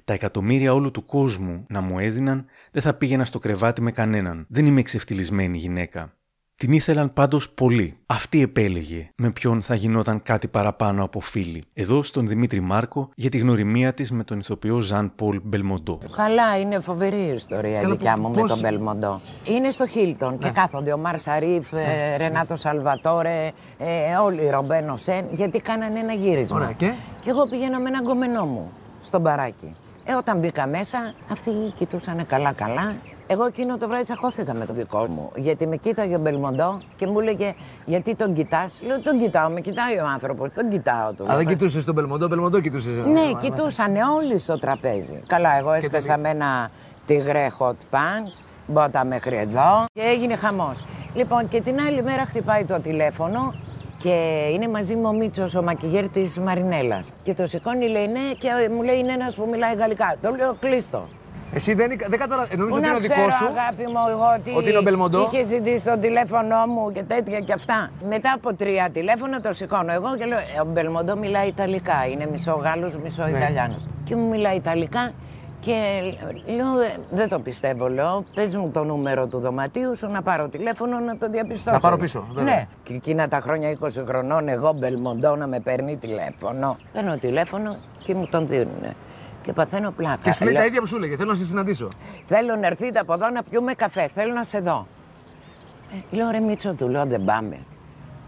Τα εκατομμύρια όλου του κόσμου να μου έδιναν, δεν θα πήγαινα στο κρεβάτι με κανέναν. Δεν είμαι εξευτυλισμένη γυναίκα». Την ήθελαν πάντως πολύ. Αυτή επέλεγε με ποιον θα γινόταν κάτι παραπάνω από φίλη. Εδώ στον Δημήτρη Μάρκο για τη γνωριμία της με τον ηθοποιό Ζαν Πολ Μπελμοντό. Καλά, είναι φοβερή η ιστορία η δικιά μου με τον Μπελμοντό. Είναι στο Χίλτον και κάθονται ο Μαρ Σαρίφ, ε, Ρενάτο Σαλβατόρε, ε, όλοι οι Ρομπένο Σεν, γιατί κάνανε ένα γύρισμα. Ωραία, και; Και εγώ πήγαινα με έναν κομμενό μου στον μπαράκι. Ε, όταν μπήκα μέσα, αυτοί κοιτούσαν καλά-καλά. Εγώ εκείνο το βράδυ τσακώθηκα με τον δικό μου. Γιατί με κοίταγε ο Μπελμοντό και μου έλεγε Γιατί τον κοιτά. Λέω Τον κοιτάω, με κοιτάει ο άνθρωπο. Τον κοιτάω. Του. Α, δεν κοιτούσε τον Μπελμοντό, Μπελμοντό κοιτούσε. Ναι, κοιτούσαν όλοι στο τραπέζι. Καλά, εγώ έσκασα με ένα τυγρέ hot pants, μπότα μέχρι εδώ και έγινε χαμό. Λοιπόν, και την άλλη μέρα χτυπάει το τηλέφωνο και είναι μαζί μου ο Μίτσο, ο μακιγέρ τη Μαρινέλα. Και το σηκώνει, λέει ναι, και μου λέει είναι ένα που μιλάει γαλλικά. Το λέω κλείστο. Εσύ δεν, δεν καταλαβαίνω. Νομίζω Πού ότι είναι να ο δικός ξέρω, σου. αγάπη μου, εγώ ότι, Ότι είναι ο Μπελμοντό. είχε ζητήσει το τηλέφωνό μου και τέτοια και αυτά. Μετά από τρία τηλέφωνα το σηκώνω εγώ και λέω: «Ε, Ο Μπελμοντό μιλάει Ιταλικά. Είναι μισό Γάλλος, μισό Ναι. Ιταλιάνος. Και μου μιλάει Ιταλικά και λέω: «Ε, Δεν το πιστεύω, λέω. Πες μου το νούμερο του δωματίου σου να πάρω τηλέφωνο να το διαπιστώσω. Να πάρω πίσω, βέβαια. Ναι. Και εκείνα τα χρόνια 20 χρονών, εγώ Μπελμοντό να με παίρνει τηλέφωνο. Παίρνω τηλέφωνο και μου τον δίνουν. Και παθαίνω πλάκα. Και σου λέει Λέω, τα ίδια που σου λέγε. Θέλω να σε συναντήσω. Θέλω να έρθετε από εδώ να πιούμε καφέ. Θέλω να σε δω. Ε, λέω ρε Μίτσο, του λέω δεν πάμε.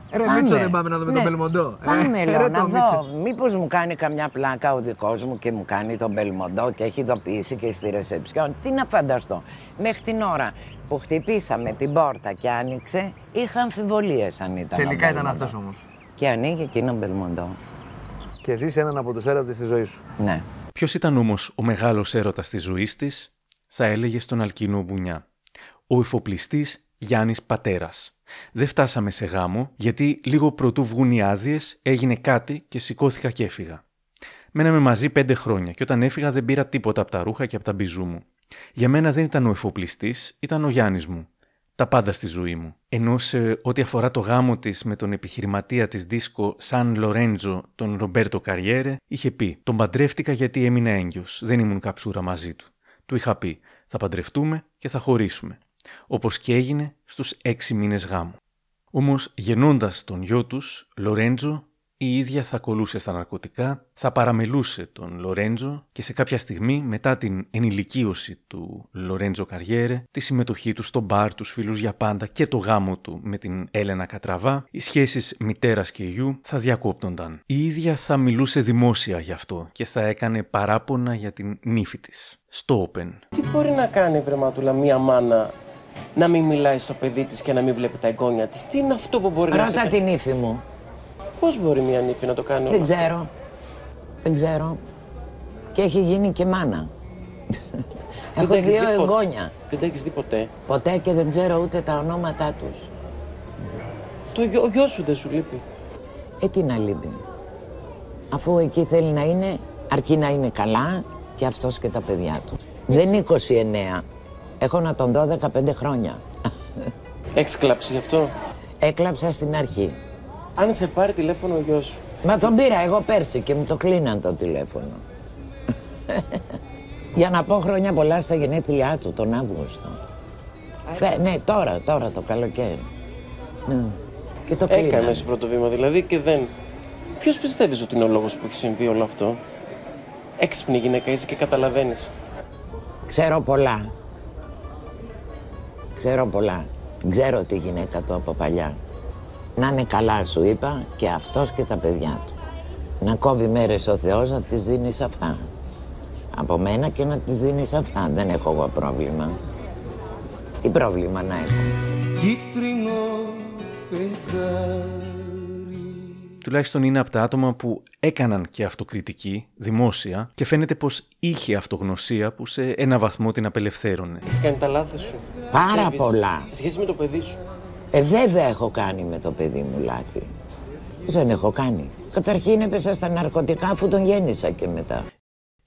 Ε, Ρε Μίτσο, δεν πάμε να δούμε τον Μπελμοντό. Ε, Πάμε, ρε, λέω, το να Μίτσο. δω. Μήπως μου κάνει καμιά πλάκα ο δικός μου και μου κάνει τον Μπελμοντό και έχει ειδοποιήσει και στη ρεσεψιόν. Τι να φανταστώ. Μέχρι την ώρα που χτυπήσαμε την πόρτα και άνοιξε, είχα αμφιβολίες αν ήταν. ο Τελικά ήταν Μπελμοντό. αυτός όμως. Και ανοίγει εκείνο Μπελμοντό. Και ζεις έναν από τους έρωτες της ζωής σου. Ναι. Ποιος ήταν όμως ο μεγάλος έρωτας της ζωής της, θα έλεγε στον Αλκινό Μπουνιά. Ο εφοπλιστή Γιάννης Πατέρας. Δεν φτάσαμε σε γάμο, γιατί λίγο πρωτού βγουν οι άδειες, έγινε κάτι και σηκώθηκα και έφυγα. Μέναμε μαζί πέντε χρόνια και όταν έφυγα δεν πήρα τίποτα από τα ρούχα και από τα μπιζού μου. Για μένα δεν ήταν ο εφοπλιστή, ήταν ο Γιάννης μου. Τα πάντα στη ζωή μου. Ενώ σε ό,τι αφορά το γάμο της με τον επιχειρηματία της δίσκο Σαν Λορέντζο, τον Ρομπέρτο Καριέρε, είχε πει: Τον παντρεύτηκα γιατί έμεινα έγκυος. Δεν ήμουν καψούρα μαζί του. Του είχα πει: Θα παντρευτούμε και θα χωρίσουμε. Όπως και έγινε στους έξι μήνες γάμου. Όμως, γεννώντας τον γιο τους, Λορέντζο, η ίδια θα κολούσε στα ναρκωτικά, θα παραμελούσε τον Λορέντζο και σε κάποια στιγμή μετά την ενηλικίωση του Λορέντζο Καριέρε, τη συμμετοχή του στο μπαρ, τους φίλους για πάντα και το γάμο του με την Έλενα Κατραβά, οι σχέσεις μητέρας και γιου θα διακόπτονταν. Η ίδια θα μιλούσε δημόσια γι' αυτό και θα έκανε παράπονα για την νύφη της. Στο Open. Τι μπορεί να κάνει, βρε Ματούλα, μία μάνα να μην μιλάει στο παιδί της και να μην βλέπει τα εγγόνια της; Τι είναι αυτό που μπορεί να σε... Ρώτα την ύφη μου. Πώς μπορεί μία νύφη να το κάνει όλο Δεν αυτό; ξέρω. Δεν ξέρω. Και έχει γίνει και μάνα. Δεν Έχω τα έχεις δύο δει ποτέ; εγγόνια. Δεν τα έχεις δει ποτέ; Ποτέ και δεν ξέρω ούτε τα ονόματά τους. Το γιο, ο γιος σου δεν σου λείπει; Ε, τι να λείπει. Αφού εκεί θέλει να είναι, αρκεί να είναι καλά και αυτός και τα παιδιά του. Δεν είναι 29. Έχω να τον δω 15 χρόνια. Έχεις κλάψει γι' αυτό; Έκλαψα στην αρχή. Αν σε πάρει τηλέφωνο ο γιος σου. Μα τον πήρα εγώ πέρσι και μου το κλείναν το τηλέφωνο. Για να πω χρόνια πολλά στα γενέθλιά του τον Αύγουστο. Φε- ναι, τώρα, τώρα το καλοκαίρι. Ναι. Και το κλείναν. Έκανες το πρώτο βήμα δηλαδή και δεν... Ποιος πιστεύεις ότι είναι ο λόγος που έχει συμβεί όλο αυτό; Έξυπνη γυναίκα είσαι και καταλαβαίνεις. Ξέρω πολλά. Ξέρω πολλά. Ξέρω τη γυναίκα του από παλιά. Να είναι καλά σου είπα και αυτός και τα παιδιά του. Να κόβει μέρες ο Θεός να τις δίνεις αυτά. Από μένα και να τις δίνεις αυτά. Δεν έχω εγώ πρόβλημα. Τι πρόβλημα να έχω; Κίτρινο φεγγάρι. Τουλάχιστον είναι από τα άτομα που έκαναν και αυτοκριτική δημόσια και φαίνεται πως είχε αυτογνωσία που σε ένα βαθμό την απελευθέρωνε. Έχεις κάνει τα λάθη σου; Πάρα Πιστεύεις πολλά. Στη σχέση με το παιδί σου. Ε, βέβαια έχω κάνει με το παιδί μου λάθη. Δεν έχω κάνει. Καταρχήν έπεσα στα ναρκωτικά αφού τον γέννησα και μετά.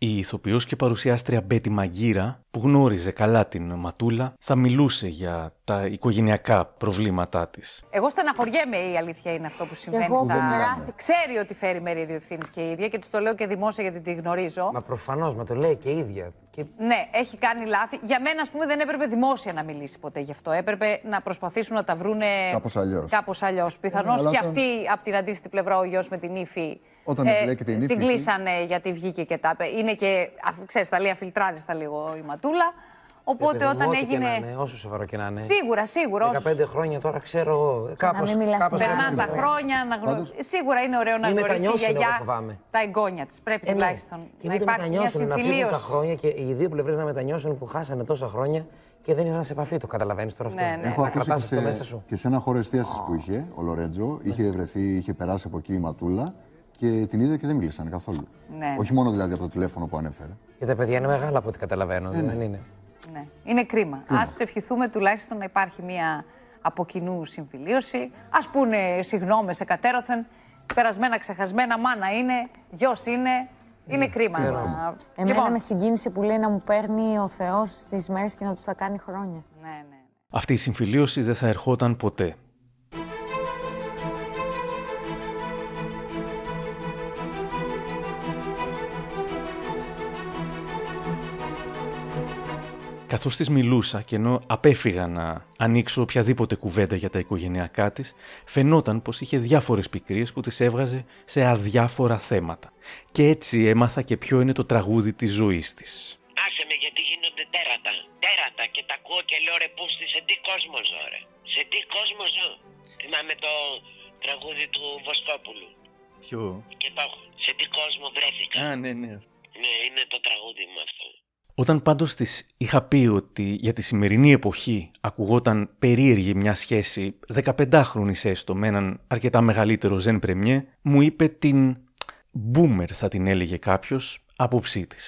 Η ηθοποιός και παρουσιάστρια Μπέτη Μαγκύρα, που γνώριζε καλά την Ματούλα, θα μιλούσε για τα οικογενειακά προβλήματά της. Εγώ στεναχωριέμαι, η αλήθεια είναι αυτό που συμβαίνει. εγώ στα- βέβαια. Ξέρει ότι φέρει μερίδιο ευθύνης και η ίδια και της το λέω και δημόσια γιατί τη γνωρίζω. Μα προφανώς, μα το λέει και η ίδια. Και... Ναι, έχει κάνει λάθη. Για μένα, ας πούμε, δεν έπρεπε δημόσια να μιλήσει ποτέ γι' αυτό. Έπρεπε να προσπαθήσουν να τα βρούνε Κάπως αλλιώς. Κάπως αλλιώς. Πιθανώς αλλά και όταν- αυτή από την αντίθετη πλευρά, ο γιος με την ύφη. Όταν εμπλέκεται η νύφη Την εκεί. κλείσανε γιατί βγήκε και τα. είπε. Είναι και. α, Ξέρεις, τα λέει αφιλτράριστα λίγο η ματούλα. Οπότε Ε, παιδί μου, όταν ό,τι και να έγινε. είναι, όσο σοβαρό και να είναι. Σίγουρα, σίγουρα. 15 χρόνια τώρα ξέρω εγώ. Κάπως, κάπως Περνάνε τα πρέπει. χρόνια να γνωρίζει. Σίγουρα είναι ωραίο να Μην γνωρίσει η μετανιώσουν, εγώ γιαγιά φοβάμαι. τα εγγόνια της. Πρέπει Ε, ναι. τουλάχιστον Και να μην το υπάρχει μια μετανιώσουν, να φύγουν τα συμφιλίωση. χρόνια και οι δύο πλευρές να μετανιώσουν που χάσανε τόσα χρόνια και δεν ήρθαν σε επαφή. Το καταλαβαίνεις τώρα αυτό. Ναι, ναι. Έχω Να ακούσει κρατάς και αυτό μέσα σε, σου. και σε ένα χώρο εστίασης που είχε, ο Λορέτζο, είχε βρεθεί, είχε περάσει από εκεί η Ματούλα και την είδε και δεν μίλησαν καθόλου. Ναι. Όχι μόνο δηλαδή από το τηλέφωνο που ανέφερε. Και τα παιδιά είναι μεγάλα από ό,τι καταλαβαίνω. Ε, ναι. Δεν είναι; Ναι. Είναι κρίμα. Α ευχηθούμε τουλάχιστον να υπάρχει μια από κοινού συμφιλίωση. Α πούνε συγγνώμες εκατέρωθεν. Περασμένα, ξεχασμένα, μάνα είναι, γιος είναι. Είναι κρίμα. Ναι, να- Εμένα Λοιπόν, με συγκίνησε που λέει να μου παίρνει ο Θεός τις μέρες και να τους τα κάνει χρόνια. ναι, ναι. Αυτή η συμφιλίωση δεν θα ερχόταν ποτέ. Καθώς της μιλούσα και ενώ απέφυγα να ανοίξω οποιαδήποτε κουβέντα για τα οικογενειακά της, φαινόταν πως είχε διάφορες πικρίες που τις έβγαζε σε αδιάφορα θέματα. Και έτσι έμαθα και ποιο είναι το τραγούδι της ζωής της. Άσε με γιατί γίνονται τέρατα. Τέρατα και τα ακούω και λέω ρε πούστη σε τι κόσμος ζω ρε; Σε τι κόσμος ζω; Θυμάμαι το τραγούδι του Βοσκόπουλου. Ποιο; Και το έχω. Σε τι κόσμο βρέθηκα; Α, ναι, ναι. Ναι, είναι το τραγούδι μου αυτό. Όταν πάντως της είχα πει ότι για τη σημερινή εποχή ακουγόταν περίεργη μια σχέση 15χρονης έστω με έναν αρκετά μεγαλύτερο Ζεν Πρεμιέ, μου είπε την boomer θα την έλεγε κάποιος άποψή της.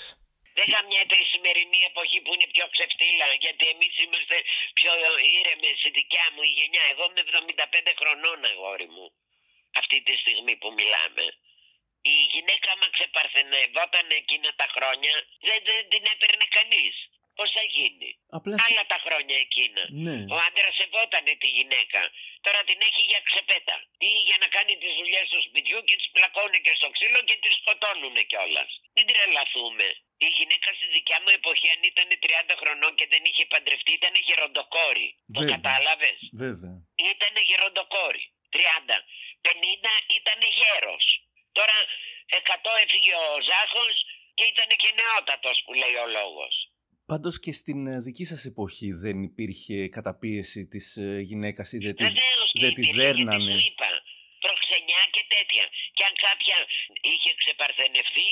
Δεν γαμιέται η σημερινή εποχή που είναι πιο ξεφτύλα, γιατί εμείς είμαστε πιο ήρεμες, η δικιά μου η γενιά. Εγώ είμαι 75 χρονών αγόρι μου, αυτή τη στιγμή που μιλάμε. Η γυναίκα άμα ξεπαρθενευόταν εκείνα τα χρόνια, δεν, δεν την έπαιρνε κανείς. Πώς θα γίνει; Απλά Άλλα τα χρόνια εκείνα. Ναι. Ο άντρας σεβότανε τη γυναίκα. Τώρα την έχει για ξεπέτα. Ή για να κάνει τις δουλειές του σπιτιού και τις πλακώνε και στο ξύλο και τις σκοτώνουν κιόλας. Μην τρελαθούμε. Η γυναίκα στη δικιά μου εποχή, αν ήταν 30 χρονών και δεν είχε παντρευτεί, ήταν γεροντοκόρη. Το Βέβαια. κατάλαβες; Βέβαια. Ήταν γεροντοκόρη. 30. 50 ήταν γέρος. Τώρα 100 έφυγε ο Ζάχος και ήταν και νεότατος που λέει ο λόγος. Πάντως και στην ε, δική σας εποχή δεν υπήρχε καταπίεση της ε, γυναίκας ή δεν της, Βεβαίως και δεν της υπήρχε, δέρνανε. γιατί σου είπα, προξενιά και τέτοια. Και αν κάποια είχε ξεπαρθενευτεί,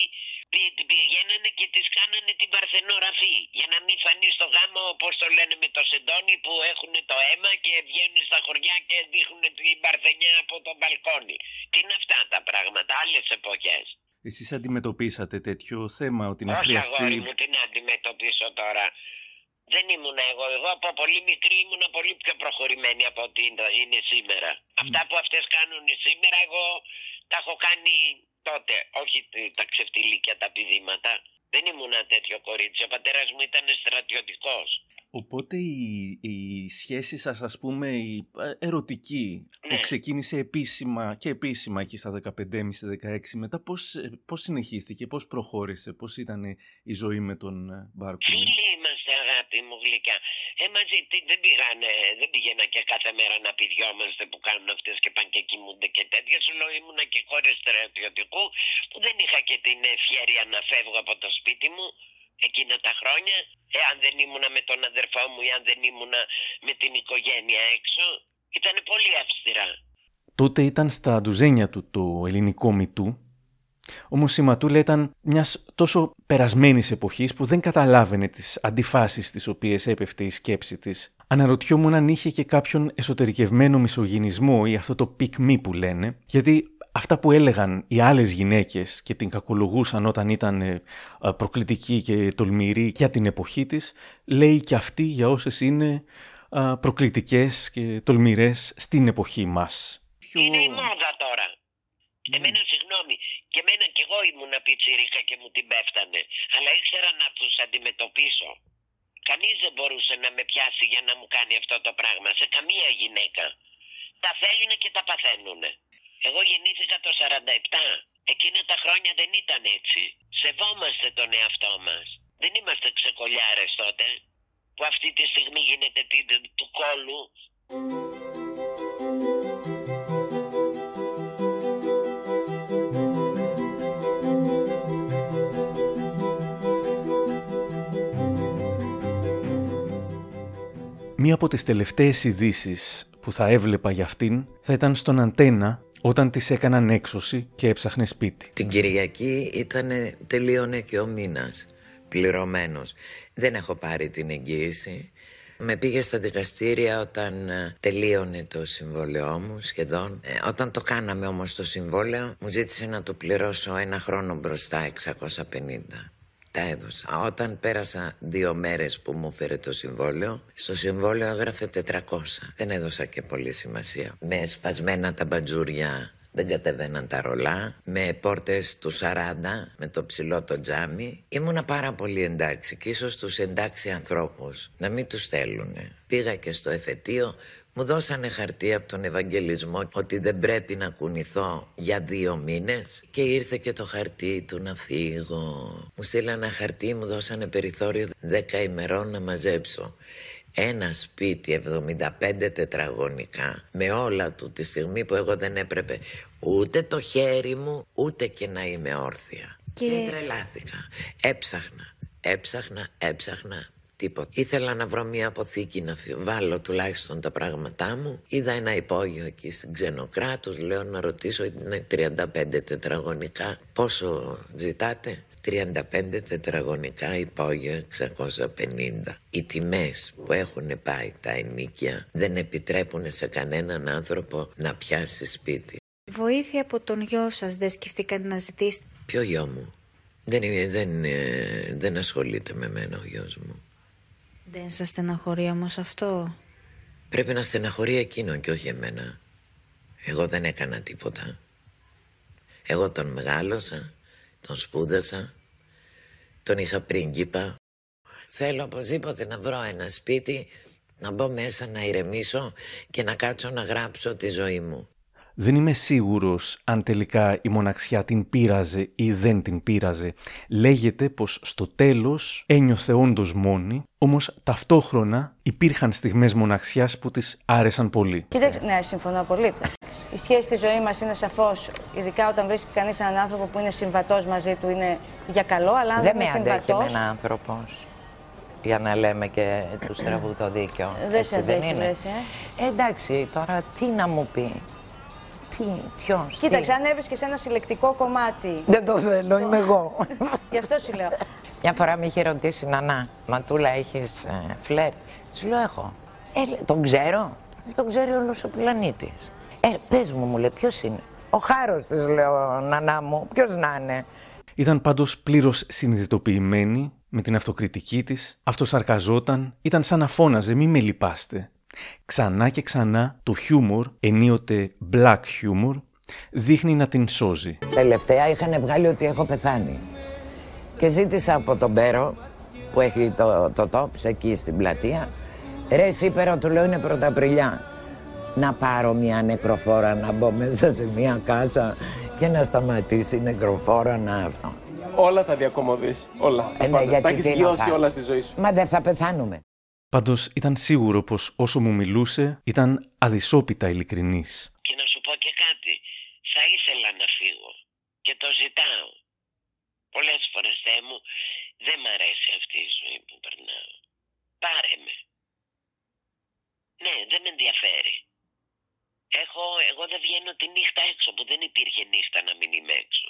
πη- την πηγαίνανε και της κάνανε την παρθενογραφή. Για να μην φανεί στο γάμο, όπως το λένε με το σεντόνι, που έχουν το αίμα και βγαίνουν στα χωριά και δείχνουν την παρθενιά από το μπαλκόνι. Τι είναι αυτά τα πράγματα, άλλες εποχές. Εσείς αντιμετωπίσατε τέτοιο θέμα ότι να Όχι χρειαστεί... αγόρι μου, τι να αντιμετωπίσω τώρα. Δεν ήμουν εγώ. Εγώ από πολύ μικρή ήμουν πολύ πιο προχωρημένη από ό,τι είναι- είναι σήμερα. Αυτά που αυτές κάνουν σήμερα εγώ τα έχω κάνει τότε. Όχι τε- τα ξεφτιλίκια, τα πηδήματα. Δεν ήμουν τέτοιο κορίτσι. Ο πατέρας μου ήταν στρατιωτικός. Οπότε η, η σχέση σας, ας πούμε, η ε, ερωτική, που Ναι. ξεκίνησε επίσημα και επίσημα εκεί στα 15,5-16, μετά πώς, ε, πώς συνεχίστηκε, πώς προχώρησε, πώς ήταν η ζωή με τον ε, Μπάρκουλη. Φίλοι είμαστε αγάπη μου γλυκά. Ε, μαζί τι, δεν πήγανε, δεν πήγαινα και κάθε μέρα να πηδιόμαστε που κάνουν αυτές και πάνε και κοιμούνται και τέτοια. Σου λέω ήμουνα και χωρίς στρατιωτικού που δεν είχα και την ευχαίρεια να φεύγω από το σπίτι μου εκείνα τα χρόνια. Εάν δεν ήμουνα με τον αδερφό μου ή αν δεν ήμουνα με την οικογένεια έξω. Ήταν πολύ αυστηρά. Τότε ήταν στα ντουζένια του το ελληνικό μητού, όμως η Ματούλα ήταν μιας τόσο περασμένης εποχής που δεν καταλάβαινε τις αντιφάσεις στις οποίες έπεφτε η σκέψη της. Αναρωτιόμουν αν είχε και κάποιον εσωτερικευμένο μισογυνισμό ή αυτό το pick me που λένε, γιατί αυτά που έλεγαν οι άλλες γυναίκες και την κακολογούσαν όταν ήταν ε, ε, προκλητική και τολμηρή για την εποχή της, λέει και αυτή για όσες είναι ε, προκλητικές και τολμηρές στην εποχή μας. Είναι η μόδα τώρα. Εμένα συγγνώμη, και εμένα κι εγώ ήμουν πιτσιρίκα και μου την πέφτανε. Αλλά ήξερα να τους αντιμετωπίσω. Κανείς δεν μπορούσε να με πιάσει για να μου κάνει αυτό το πράγμα. Σε καμία γυναίκα. Τα θέλουν και τα παθαίνουν. Εγώ γεννήθηκα το 47. Εκείνα τα χρόνια δεν ήταν έτσι. Σεβόμαστε τον εαυτό μας. Δεν είμαστε ξεκολιάρες τότε. Που αυτή τη στιγμή γίνεται τι- του κόλου. Μία από τις τελευταίες ειδήσεις που θα έβλεπα για αυτήν θα ήταν στον Αντένα όταν της έκαναν έξωση και έψαχνε σπίτι. Την Κυριακή ήταν τελείωνε και ο μήνας πληρωμένος. Δεν έχω πάρει την εγγύηση. Με πήγε στα δικαστήρια όταν ε, τελείωνε το συμβόλαιό μου σχεδόν. Ε, όταν το κάναμε όμως το συμβόλαιο μου ζήτησε να το πληρώσω ένα χρόνο μπροστά 650. Τα έδωσα. Όταν πέρασα δύο μέρες που μου φέρε το συμβόλαιο, στο συμβόλαιο έγραφε 400. Δεν έδωσα και πολύ σημασία. Με σπασμένα τα μπατζούρια δεν κατεβαίναν τα ρολά, με πόρτες του 40, με το ψηλό το τζάμι. Ήμουνα πάρα πολύ εντάξει και ίσως τους εντάξει ανθρώπους να μην τους θέλουν. Πήγα και στο εφετείο, μου δώσανε χαρτί από τον Ευαγγελισμό ότι δεν πρέπει να κουνηθώ για δύο μήνες και ήρθε και το χαρτί του να φύγω. Μου στείλανε ένα χαρτί, μου δώσανε περιθώριο δέκα ημερών να μαζέψω ένα σπίτι 75 τετραγωνικά με όλα του τη στιγμή που εγώ δεν έπρεπε ούτε το χέρι μου ούτε και να είμαι όρθια. Και, και τρελάθηκα. Έψαχνα, έψαχνα, έψαχνα. Τίποτα. Ήθελα να βρω μια αποθήκη να βάλω τουλάχιστον τα πράγματά μου. Είδα ένα υπόγειο εκεί στην Ξενοκράτους. Λέω να ρωτήσω, είναι 35 τετραγωνικά. Πόσο ζητάτε; 35 τετραγωνικά υπόγειο 650. Οι τιμές που έχουν πάει τα ενίκια δεν επιτρέπουν σε κανέναν άνθρωπο να πιάσει σπίτι. Βοήθεια από τον γιο σας δεν σκεφτήκατε να ζητήσετε; Ποιο γιο μου; Δεν, δεν, ε, δεν ασχολείται με μένα ο γιος μου. Δεν σας στεναχωρεί όμως αυτό; Πρέπει να στεναχωρεί εκείνο και όχι εμένα. Εγώ δεν έκανα τίποτα. Εγώ τον μεγάλωσα, τον σπούδασα, τον είχα πρίγκιπα. Θέλω οπωσδήποτε να βρω ένα σπίτι, να μπω μέσα να ηρεμήσω και να κάτσω να γράψω τη ζωή μου. Δεν είμαι σίγουρος αν τελικά η μοναξιά την πείραζε ή δεν την πείραζε. Λέγεται πως στο τέλος ένιωθε όντως μόνη, όμως ταυτόχρονα υπήρχαν στιγμές μοναξιάς που της άρεσαν πολύ. Κοίταξε, ναι, συμφωνώ πολύ. Η σχέση στη ζωή μας είναι σαφώς, ειδικά όταν βρίσκει κανείς έναν άνθρωπο που είναι συμβατός μαζί του, είναι για καλό, αλλά αν δεν, δεν είναι συμβατός... Δεν με έναν άνθρωπο για να λέμε και τους στραβού το δίκιο. Δεν σε αντέχει, ε; ε; Εντάξει, τώρα τι να μου πει. Τι, ποιος, Κοίταξε, αν έβρισκες ένα συλλεκτικό κομμάτι. Δεν το θέλω, είμαι εγώ. Γι' αυτό σου λέω. Μια φορά με είχε ρωτήσει Νανά, Ματούλα, έχεις ε, φλερ. Τη λέω, έχω. Ε, τον ξέρω. Τον ξέρει όλος ο πλανήτης. Ε, πες μου, μου λέει, ποιος είναι; Ο χάρος της, λέω, Νανά μου. Ποιος να είναι; Ήταν πάντως πλήρως συνειδητοποιημένη με την αυτοκριτική της, αυτοσαρκαζόταν, ήταν σαν να φώναζε «Μη με λυπάστε». Ξανά και ξανά το χιούμορ, ενίοτε black humor, δείχνει να την σώζει. Τελευταία είχαν βγάλει ότι έχω πεθάνει. Και ζήτησα από τον Πέρο, που έχει το, το τόψ εκεί στην πλατεία, ρε εσύ Πέρο, του λέω είναι πρωταπριλιά, να πάρω μια νεκροφόρα να μπω μέσα σε μια κάσα και να σταματήσει η νεκροφόρα να αυτό. Όλα τα διακομωδείς, όλα. Ε, ναι, τα έχεις γιώσει όλα στη ζωή σου. Μα δεν θα πεθάνουμε. Πάντως ήταν σίγουρο πως όσο μου μιλούσε ήταν αδυσόπιτα ειλικρινής. Και να σου πω και κάτι. Θα ήθελα να φύγω. Και το ζητάω. Πολλές φορές Θεέ μου, δεν μ' αρέσει αυτή η ζωή που περνάω. Πάρε με. Ναι, δεν με ενδιαφέρει. Έχω, εγώ δεν βγαίνω τη νύχτα έξω, που δεν υπήρχε νύχτα να μην είμαι έξω.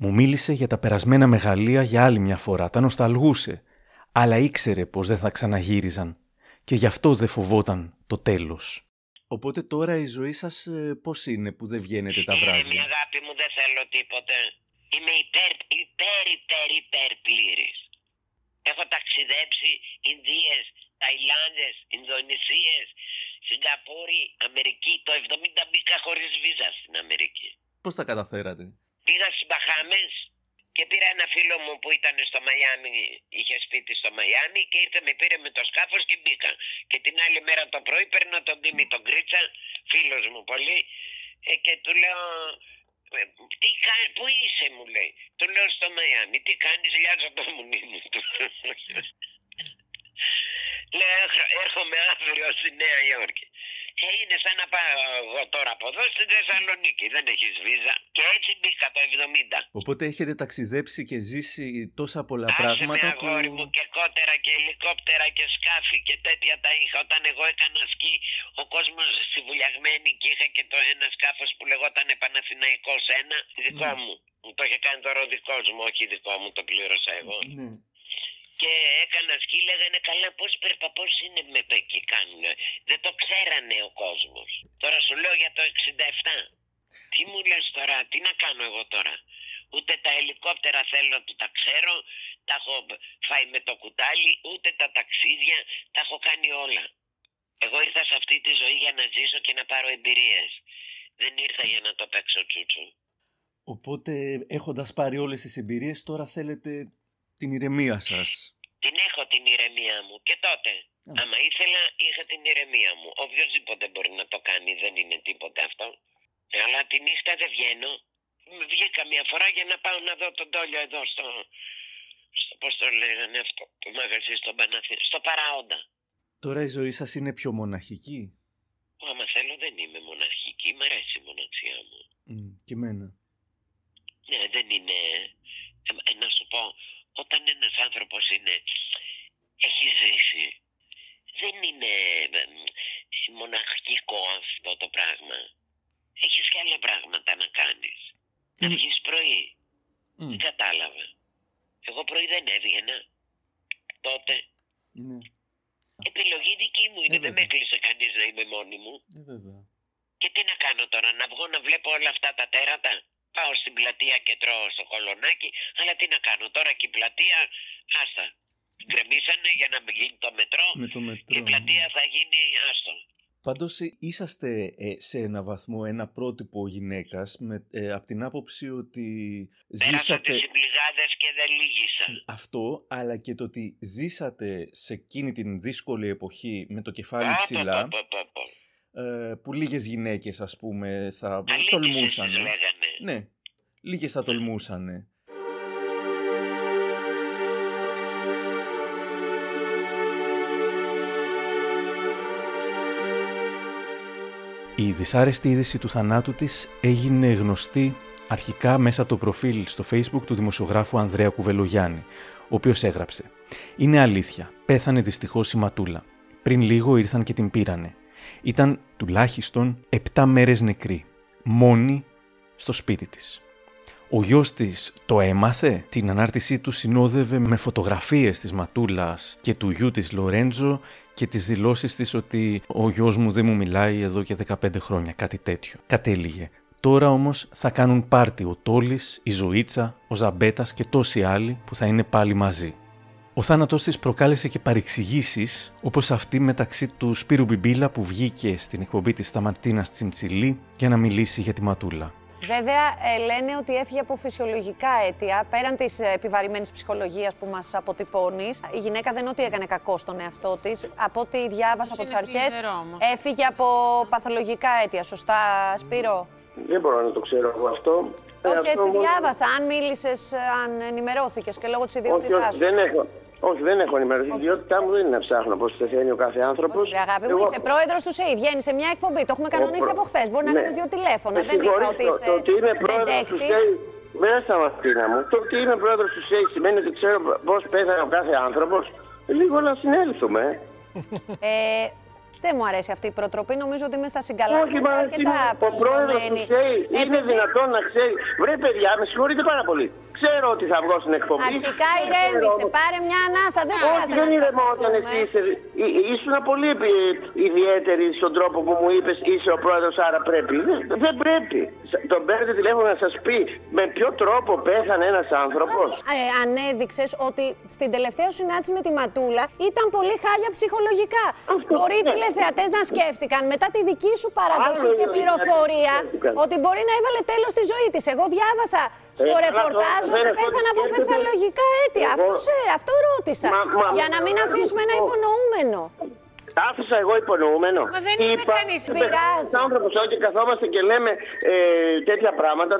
Μου μίλησε για τα περασμένα μεγαλεία για άλλη μια φορά, τα νοσταλγούσε αλλά ήξερε πως δεν θα ξαναγύριζαν και γι' αυτό δεν φοβόταν το τέλος. Οπότε τώρα η ζωή σας ε, πώς είναι που δεν βγαίνετε τα βράδια; Είναι αγάπη μου, δεν θέλω τίποτε. Είμαι υπέρ, υπέρ, υπέρ, υπέρ πλήρης. Έχω ταξιδέψει Ινδίες, Ταϊλάνδες, Ινδονησίες, Σιγκαπούρη, Αμερική. Το 70 μπήκα χωρίς βίζα στην Αμερική. Πώς τα καταφέρατε; Πήγα στις Μπαχάμες, και πήρα ένα φίλο μου που ήταν στο Μαϊάμι, είχε σπίτι στο Μαϊάμι και ήρθε με πήρε με το σκάφος και μπήκα. Και την άλλη μέρα το πρωί παίρνω τον Τίμη τον Κρίτσα, φίλος μου πολύ, ε, και του λέω, «Ε, τι κάνει, πού είσαι μου λέει. Του λέω στο Μαϊάμι, τι κάνεις, λιάζω το μουνί μου. Λέω έρχομαι αύριο στη Νέα Υόρκη. Και είναι σαν να πάω εγώ τώρα από εδώ στη Θεσσαλονίκη. Δεν έχεις βίζα. Και έτσι μπήκα το 70. Οπότε έχετε ταξιδέψει και ζήσει τόσα πολλά Άσε πράγματα με αγόρι που... μου και κότερα και ελικόπτερα και σκάφη και τέτοια τα είχα. Όταν εγώ έκανα σκι, ο κόσμος στη βουλιαγμένη και είχα και το ένα σκάφος που λεγόταν Παναθηναϊκός ένα, δικό Ναι. μου. Μου το είχε κάνει τώρα ο δικός μου, όχι δικό μου, το πλήρωσα εγώ. Ναι. Και έκανα σκι, λέγανε καλά πώς περπα, πώς είναι με εκεί κάνουν. Δεν το ξέρανε ο κόσμος. Τώρα σου λέω για το 67. Τι μου λες τώρα, τι να κάνω εγώ τώρα; Ούτε τα ελικόπτερα θέλω να τα ξέρω, τα έχω φάει με το κουτάλι, ούτε τα ταξίδια, τα έχω κάνει όλα. Εγώ ήρθα σε αυτή τη ζωή για να ζήσω και να πάρω εμπειρίες. Δεν ήρθα για να το παίξω τσούτσου. Οπότε έχοντας πάρει όλες τις εμπειρίες τώρα θέλετε την ηρεμία σας. Την έχω την ηρεμία μου και τότε. Άμα ήθελα, είχα την ηρεμία μου. Οποιοδήποτε μπορεί να το κάνει, δεν είναι τίποτε αυτό. Αλλά τη νύχτα δεν βγαίνω. Βγήκα μια φορά για να πάω να δω τον Τόλιο εδώ στο... στο πώς το λέγανε αυτό, το μαγαζί στον Παναθήνα, στο Παραόντα. Τώρα η ζωή σας είναι πιο μοναχική. Άμα θέλω δεν είμαι μοναχική, μ' αρέσει η μοναξιά μου. Μμ, και εμένα. Ναι, δεν είναι... ε, ε, να σου πω, όταν ένας άνθρωπος είναι... έχει ζήσει, δεν είναι ε, ε, μοναχικό αυτό το πράγμα. Έχεις και άλλα πράγματα να κάνεις. Να βγεις πρωί. Μμ. Δεν κατάλαβα. Εγώ πρωί δεν έβγαινα. Τότε. Ναι. Επιλογή δική μου είναι. δεν με έκλεισε κανείς να είμαι μόνη μου. Ε, βέβαια. Και τι να κάνω τώρα, να βγω να βλέπω όλα αυτά τα τέρατα; Πάω στην πλατεία και τρώω στο κολονάκι, αλλά τι να κάνω τώρα και η πλατεία, άστα. Γκρεμίσανε για να μην γίνει το μετρό Με το μετρό. και η πλατεία θα γίνει άστο. Πάντως ε, είσαστε ε, σε ένα βαθμό ένα πρότυπο γυναίκας με, ε, από την άποψη ότι Πέρασα ζήσατε τις συμπληγάδες και δεν λύγησα. αυτό αλλά και το ότι ζήσατε σε εκείνη την δύσκολη εποχή με το κεφάλι Α, ψηλά πω, πω, πω, πω. Ε, που λίγες γυναίκες ας πούμε θα Αλήτησες τολμούσαν. τις λέγανε. Ναι, λίγες θα τολμούσανε. Η δυσάρεστη είδηση του θανάτου της έγινε γνωστή αρχικά μέσα από το προφίλ στο facebook του δημοσιογράφου Ανδρέα Κουβελογιάννη, ο οποίος έγραψε «Είναι αλήθεια, πέθανε δυστυχώς η Ματούλα. Πριν λίγο ήρθαν και την πήρανε. Ήταν τουλάχιστον 7 μέρες νεκρή, μόνη στο σπίτι της». Ο γιος της το έμαθε, την ανάρτησή του συνόδευε με φωτογραφίες της Ματούλας και του γιού της Λορέντζο και τις δηλώσεις της ότι ο γιος μου δεν μου μιλάει εδώ και 15 χρόνια, κάτι τέτοιο. Κατέληγε. Τώρα όμως θα κάνουν πάρτι ο Τόλης, η Ζωήτσα, ο Ζαμπέτας και τόσοι άλλοι που θα είναι πάλι μαζί. Ο θάνατός της προκάλεσε και παρεξηγήσεις, όπως αυτή μεταξύ του Σπύρου Μπιμπίλα που βγήκε στην εκπομπή της Σταματίνας Τσιντσιλή για να μιλήσει για τη Ματούλα. Βέβαια, ε, λένε ότι έφυγε από φυσιολογικά αίτια, πέραν της επιβαρημένης ψυχολογίας που μας αποτυπώνεις. Η γυναίκα δεν είναι ότι έκανε κακό στον εαυτό της. Από ό,τι διάβασα από τις είναι αρχές, θλιβερό όμως. έφυγε από παθολογικά αίτια. Σωστά, Σπύρο; Δεν μπορώ να το ξέρω εγώ αυτό. Ε, Όχι, αυτό έτσι μόνο- διάβασα. Αν μίλησες, αν ενημερώθηκες και λόγω της Όχι, ιδιότητάς όχι, σου. δεν έχω. Όχι, δεν έχω ενημερωθεί. Η ιδιότητά μου δεν είναι να ψάχνω πώς πεθαίνει ο κάθε άνθρωπος. Ρε αγάπη μου, είσαι πρόεδρος του ΣΕΙ. Βγαίνει σε μια εκπομπή. Το έχουμε κανονίσει προ- από χθες. Μπορεί να Ναι. κάνεις δύο τηλέφωνα. Με Δεν είπα συγχωρείς, ότι το- είσαι. Το ότι είμαι πρόεδρος του detective. ΣΕΙ. Μέσα Μαρτίνα μου. Το ότι είμαι πρόεδρος του ΣΕΙ σημαίνει ότι ξέρω πώς πέθανε ο κάθε άνθρωπος. Λίγο να συνέλθουμε. Ε, δεν μου αρέσει αυτή η προτροπή. Νομίζω ότι είμαι στα συγκαλά. Όχι, μα αρκετά ο πρόεδρος του προσγειωμένη. ΣΕΙ είναι Επειδή- δυνατόν να ξέρει. Βρε, παιδιά, με συγχωρείτε πάρα πολύ. Ξέρω ότι θα βγω στην εκπομπή. Αρχικά Δεν ηρέμησε, ξέρω. πάρε μια ανάσα. Δεν Όχι, χρειάζεται δεν να ηρεμώ όταν εσύ τσακωθούμε. είσαι. Εί- Ήσουν πολύ επι- ιδιαίτερη στον τρόπο που μου είπες είσαι ο πρόεδρος, άρα πρέπει. Δεν, δεν πρέπει. Σ- Τον παίρνετε τηλέφωνο να σας πει με ποιο τρόπο πέθανε ένας άνθρωπος. Ε, ανέδειξες ότι στην τελευταία συνάντηση με τη Ματούλα ήταν πολύ χάλια ψυχολογικά. μπορεί οι ναι. τηλεθεατές να σκέφτηκαν μετά τη δική σου παραδοχή Άλλο και είναι, πληροφορία σκέφτηκαν. ότι μπορεί να έβαλε τέλος στη ζωή της. Εγώ διάβασα στο Ε, καλά, ρεπορτάζ τώρα δεν ότι έχω πέθανε από σκέφτεται. παθολογικά αίτια. Εγώ- Αυτός, σε, αυτό ρώτησα. Μα- μα- για να μην μα- αφήσουμε ένα μα- υπονοούμενο. Άφησα εγώ υπονοούμενο. Μα δεν είπε κανείς, πειράζει. άνθρωπος όχι καθόμαστε και λέμε ε, τέτοια πράγματα.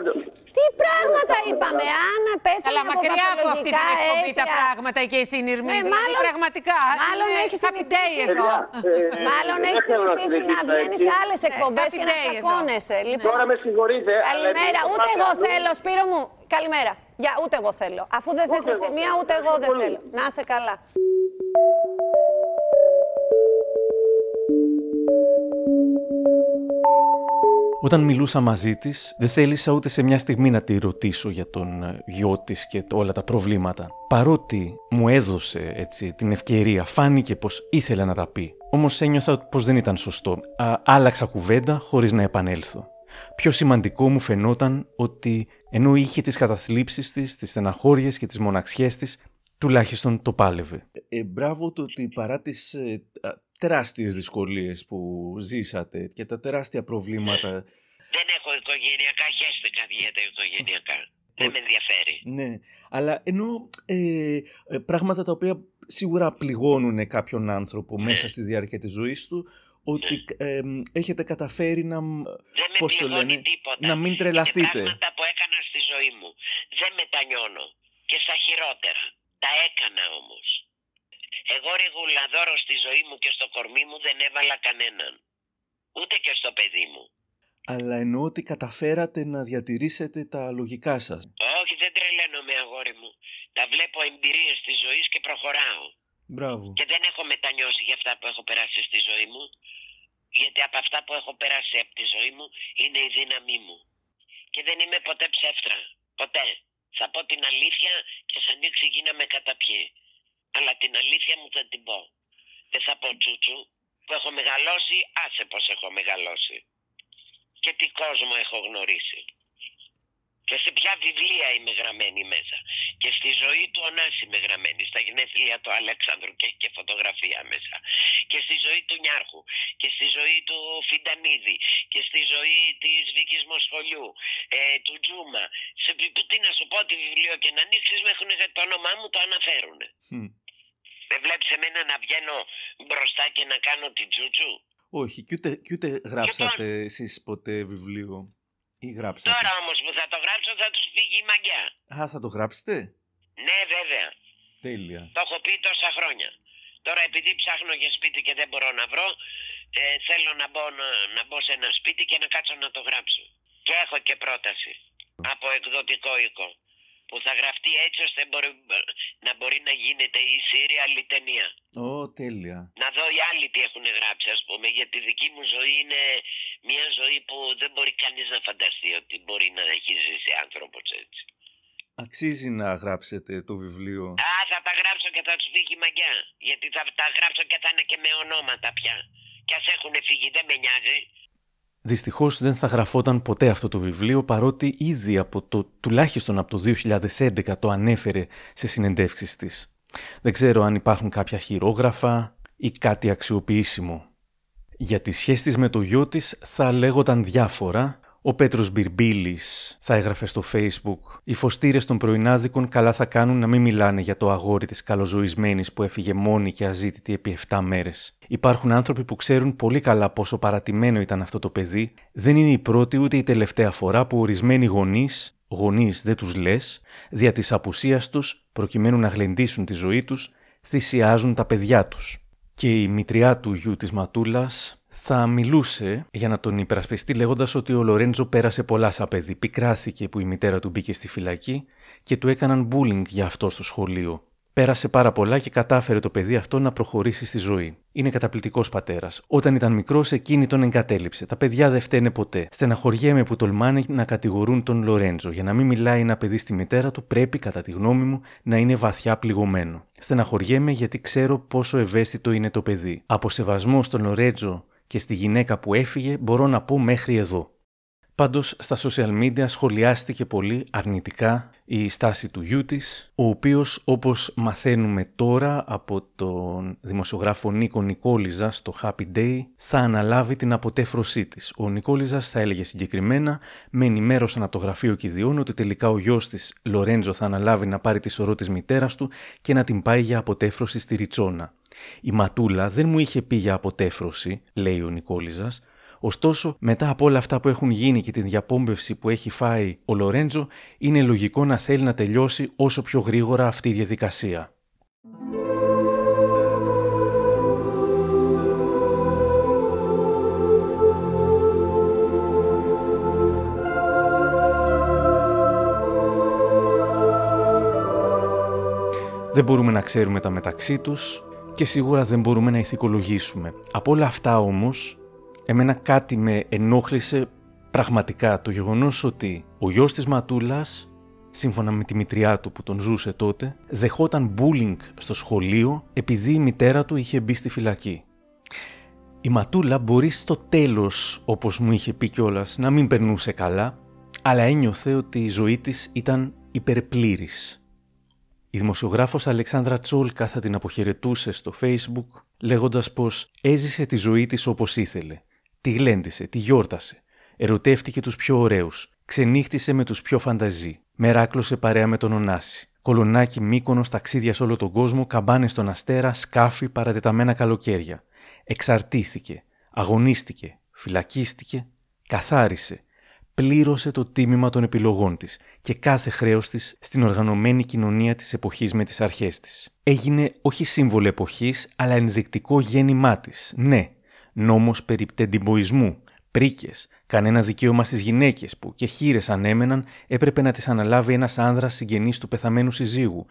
Τι πράγματα είπαμε, Άννα, πέθανε Καλά, από μακριά από αυτή την παθολογικά εκπομπή τα αίτια. πράγματα και εσύ Νιρμή. Ε, δηλαδή, μάλλον- πραγματικά. μάλλον είναι έχεις happy day συνηθίσει. εδώ. Ε, Μάλλον δεν έχεις θέλω να συνηθίσει να συνεχίσω βγαίνεις έτσι. σε άλλες εκπομπέ happy και να day εδώ. τσακώνεσαι. Λοιπόν, Τώρα με συγχωρείτε. αλλά Καλημέρα, επειδή ούτε πάτε εγώ αλλού- θέλω, Σπύρο μου. Καλημέρα. Για ούτε εγώ θέλω. Αφού δεν θες Ούτε εσύ εγώ μία, θέλω. ούτε εγώ δεν Πολύ. θέλω. Να είσαι καλά. Όταν μιλούσα μαζί της, δεν θέλησα ούτε σε μια στιγμή να τη ρωτήσω για τον ε, γιο της και το- όλα τα προβλήματα. Παρότι μου έδωσε έτσι, την ευκαιρία, φάνηκε πως ήθελε να τα πει. Όμως ένιωθα πως δεν ήταν σωστό. Α, άλλαξα κουβέντα χωρίς να επανέλθω. Πιο σημαντικό μου φαινόταν ότι ενώ είχε τις καταθλίψεις της, τις στεναχώριες και τις μοναξιές της, τουλάχιστον το πάλευε. Ε, μπράβο το ότι παρά τις ε, α, τεράστιες δυσκολίες που ζήσατε και τα τεράστια προβλήματα Δεν έχω οικογενειακά, χαίστηκα για τα οικογενειακά. Δεν με ενδιαφέρει. Ναι, αλλά ενώ ε, ε, πράγματα τα οποία σίγουρα πληγώνουν κάποιον άνθρωπο μέσα στη διάρκεια της ζωής του, ότι ε, έχετε καταφέρει να, μ, Δεν με πώς το πληγώνει λένε, τίποτα. να μην Είναι τρελαθείτε. πράγματα που έκανα στη ζωή μου. Δεν μετανιώνω. Και στα χειρότερα. Τα έκανα όμως. Εγώ ρηγουλαδόρο στη ζωή μου και στο κορμί μου δεν έβαλα κανέναν. Ούτε και στο παιδί μου. Αλλά εννοώ ότι καταφέρατε να διατηρήσετε τα λογικά σας. Όχι, δεν τρελαίνομαι αγόρι μου. Τα βλέπω εμπειρίες της ζωής και προχωράω. Μπράβο. Και δεν έχω μετανιώσει για αυτά που έχω περάσει στη ζωή μου. Γιατί από αυτά που έχω περάσει από τη ζωή μου είναι η δύναμή μου. Και δεν είμαι ποτέ ψεύτρα. Ποτέ. Θα πω την αλήθεια και θα ανοίξει η γη να με καταπιεί. Αλλά την αλήθεια μου θα την πω. Δεν θα πω τσούτσου που έχω μεγαλώσει, άσε πως έχω μεγαλώσει. Και τι κόσμο έχω γνωρίσει. Και σε ποια βιβλία είμαι γραμμένη μέσα. Και στη ζωή του Ωνάση είμαι γραμμένη. Στα γενέθλια του Αλέξανδρου και έχει και φωτογραφία μέσα. Και στη ζωή του Νιάρχου. Και στη ζωή του Φιντανίδη. Και στη ζωή της Βίκης Μοσχολιού. Ε, του Τζούμα. Σε πι- τι να σου πω, τι βιβλίο και να ανοίξεις με έχουν το όνομά μου το αναφέρουν. Μμ. Δεν βλέπεις εμένα να βγαίνω μπροστά και να κάνω την τσούτσου; Όχι, και ούτε, και ούτε γράψατε εσείς ποτέ βιβλίο. Ή γράψατε; Τώρα όμως που θα το γράψω θα τους φύγει η μαγιά. Α, θα το γράψετε; Ναι βέβαια. Τέλεια. Το έχω πει τόσα χρόνια. Τώρα επειδή ψάχνω για σπίτι και δεν μπορώ να βρω, ε, θέλω να μπω, να, να μπω σε ένα σπίτι και να κάτσω να το γράψω. Και έχω και πρόταση από εκδοτικό οίκο που θα γραφτεί έτσι ώστε μπορεί, να μπορεί να γίνεται η serial η ταινία. Ω, τέλεια. Να δω οι άλλοι τι έχουν γράψει ας πούμε γιατί η δική μου ζωή είναι μια ζωή που δεν μπορεί κανείς να φανταστεί ότι μπορεί να έχει ζήσει άνθρωπος έτσι. Αξίζει να γράψετε το βιβλίο. Α, θα τα γράψω και θα τους φύγει η μαγιά. Γιατί θα τα γράψω και θα είναι και με ονόματα πια. Κι ας έχουν φύγει, δεν με νοιάζει. Δυστυχώς δεν θα γραφόταν ποτέ αυτό το βιβλίο παρότι ήδη από το, τουλάχιστον από το 2011 το ανέφερε σε συνεντεύξεις της. Δεν ξέρω αν υπάρχουν κάποια χειρόγραφα ή κάτι αξιοποιήσιμο. Για τη σχέση της με το γιο της θα λέγονταν διάφορα. Ο Πέτρος Μπιρμπίλης θα έγραφε στο facebook «Οι φωστήρες των πρωινάδικων καλά θα κάνουν να μην μιλάνε για το αγόρι της καλοζωισμένης που έφυγε μόνη και αζήτητη επί 7 μέρες. Υπάρχουν άνθρωποι που ξέρουν πολύ καλά πόσο παρατημένο ήταν αυτό το παιδί. Δεν είναι η πρώτη ούτε η τελευταία φορά που ορισμένοι γονείς, γονείς δεν τους λες, δια της απουσίας τους, προκειμένου να γλεντήσουν τη ζωή τους, θυσιάζουν τα παιδιά τους. Και η μητριά του γιου της Ματούλας θα μιλούσε για να τον υπερασπιστεί λέγοντας ότι ο Λορέντζο πέρασε πολλά σαν παιδί. Πικράθηκε που η μητέρα του μπήκε στη φυλακή και του έκαναν bullying για αυτό στο σχολείο. Πέρασε πάρα πολλά και κατάφερε το παιδί αυτό να προχωρήσει στη ζωή. Είναι καταπληκτικός πατέρας. Όταν ήταν μικρός, εκείνη τον εγκατέλειψε. Τα παιδιά δεν φταίνε ποτέ. Στεναχωριέμαι που τολμάνε να κατηγορούν τον Λορέντζο. Για να μην μιλάει ένα παιδί στη μητέρα του, πρέπει, κατά τη γνώμη μου, να είναι βαθιά πληγωμένο. Στεναχωριέμαι γιατί ξέρω πόσο ευαίσθητο είναι το παιδί. Από σεβασμό στον Λορέντζο και στη γυναίκα που έφυγε, μπορώ να πω μέχρι εδώ. Πάντως στα social media σχολιάστηκε πολύ αρνητικά η στάση του γιού της, ο οποίος όπως μαθαίνουμε τώρα από τον δημοσιογράφο Νίκο Νικόλιζα στο Happy Day θα αναλάβει την αποτέφρωσή της. Ο Νικόλιζας θα έλεγε συγκεκριμένα με ενημέρωσαν από το γραφείο Κηδιών ότι τελικά ο γιος της Λορέντζο θα αναλάβει να πάρει τη σωρό της μητέρας του και να την πάει για αποτέφρωση στη Ριτσόνα. Η Ματούλα δεν μου είχε πει για αποτέφρωση, λέει ο Νικόλιζας, Ωστόσο, μετά από όλα αυτά που έχουν γίνει και την διαπόμπευση που έχει φάει ο Λορέντζο, είναι λογικό να θέλει να τελειώσει όσο πιο γρήγορα αυτή η διαδικασία. Δεν μπορούμε να ξέρουμε τα μεταξύ τους και σίγουρα δεν μπορούμε να ηθικολογήσουμε. Από όλα αυτά όμως, εμένα κάτι με ενόχλησε πραγματικά το γεγονός ότι ο γιος της Ματούλας, σύμφωνα με τη μητριά του που τον ζούσε τότε, δεχόταν bullying στο σχολείο επειδή η μητέρα του είχε μπει στη φυλακή. Η Ματούλα μπορεί στο τέλος, όπως μου είχε πει κιόλας, να μην περνούσε καλά, αλλά ένιωθε ότι η ζωή της ήταν υπερπλήρης. Η δημοσιογράφος Αλεξάνδρα Τσόλκα θα την αποχαιρετούσε στο facebook λέγοντας πως έζησε τη ζωή της όπως ήθελε. Τη γλέντισε, τη γιόρτασε. Ερωτεύτηκε τους πιο ωραίους. Ξενύχτησε με τους πιο φανταζή. Μεράκλωσε παρέα με τον Ωνάση. Κολονάκι μήκονο, ταξίδια σε όλο τον κόσμο, καμπάνες στον αστέρα, σκάφη, παρατεταμένα καλοκαίρια. Εξαρτήθηκε. Αγωνίστηκε. Φυλακίστηκε. Καθάρισε πλήρωσε το τίμημα των επιλογών της και κάθε χρέος της στην οργανωμένη κοινωνία της εποχής με τις αρχές της. Έγινε όχι σύμβολο εποχής, αλλά ενδεικτικό γέννημά της. Ναι, νόμος περί πτεντιμποϊσμού, πρίκες, κανένα δικαίωμα στις γυναίκες που και χείρες ανέμεναν έπρεπε να τις αναλάβει ένας άνδρας συγγενής του πεθαμένου συζύγου.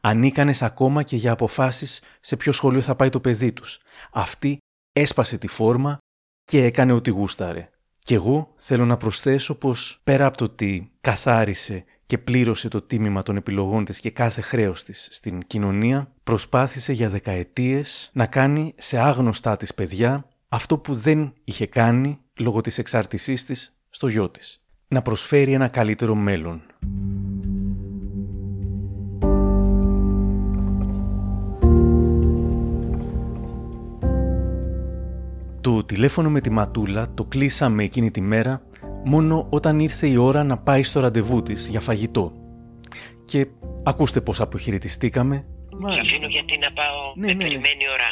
Ανίκανες ακόμα και για αποφάσεις σε ποιο σχολείο θα πάει το παιδί τους. Αυτή έσπασε τη φόρμα και έκανε ό,τι γούσταρε. Και εγώ θέλω να προσθέσω πως πέρα από το ότι καθάρισε και πλήρωσε το τίμημα των επιλογών της και κάθε χρέος της στην κοινωνία, προσπάθησε για δεκαετίες να κάνει σε άγνωστά της παιδιά αυτό που δεν είχε κάνει λόγω της εξάρτησής της στο γιο της. Να προσφέρει ένα καλύτερο μέλλον. Το τηλέφωνο με τη Ματούλα το κλείσαμε εκείνη τη μέρα μόνο όταν ήρθε η ώρα να πάει στο ραντεβού της για φαγητό. Και ακούστε πώς αποχαιρετιστήκαμε. Μάλιστα. αφήνω γιατί να πάω ναι, με ναι. περιμένει ώρα.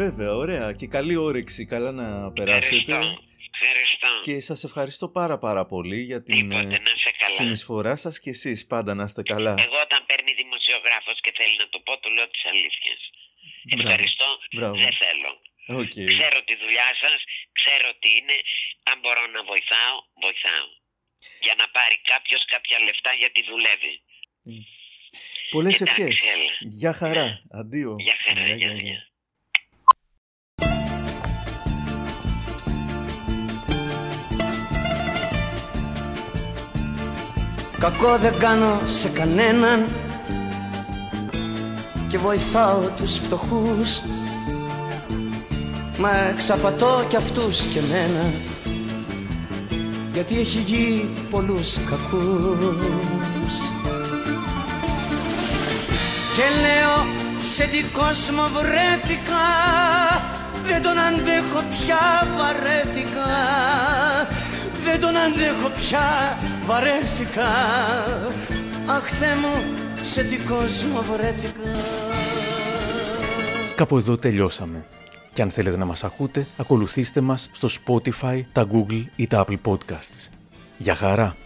Βέβαια, ωραία. Και καλή όρεξη. Καλά να περάσετε. Ευχαριστώ. Ευχαριστώ. Και σας ευχαριστώ πάρα πάρα πολύ για την Τίποτε, να καλά. συνεισφορά σας και εσείς πάντα να είστε καλά. Εγώ όταν παίρνει δημοσιογράφος και θέλει να το πω, του λέω τις αλήθειες. Ευχαριστώ. Μπράβο. Δεν θέλω. Okay. Ξέρω τη δουλειά σας, ξέρω τι είναι. Αν μπορώ να βοηθάω, βοηθάω. Για να πάρει κάποιος κάποια λεφτά γιατί δουλεύει. Πολλές ευχές. Γεια χαρά. Αντίο. Γεια χαρά. Γεια, γεια, γεια. Κακό δεν κάνω σε κανέναν. Και βοηθάω τους φτωχούς. Μα εξαπατώ κι αυτούς και μένα Γιατί έχει γη πολλούς κακούς. Και λέω σε τι κόσμο βρέθηκα Δεν τον αντέχω πια βαρέθηκα Δεν τον αντέχω πια βαρέθηκα Αχ Θεέ μου σε τι κόσμο βρέθηκα Κάπου εδώ τελειώσαμε. Και αν θέλετε να μας ακούτε, ακολουθήστε μας στο Spotify, τα Google ή τα Apple Podcasts. Για χαρά!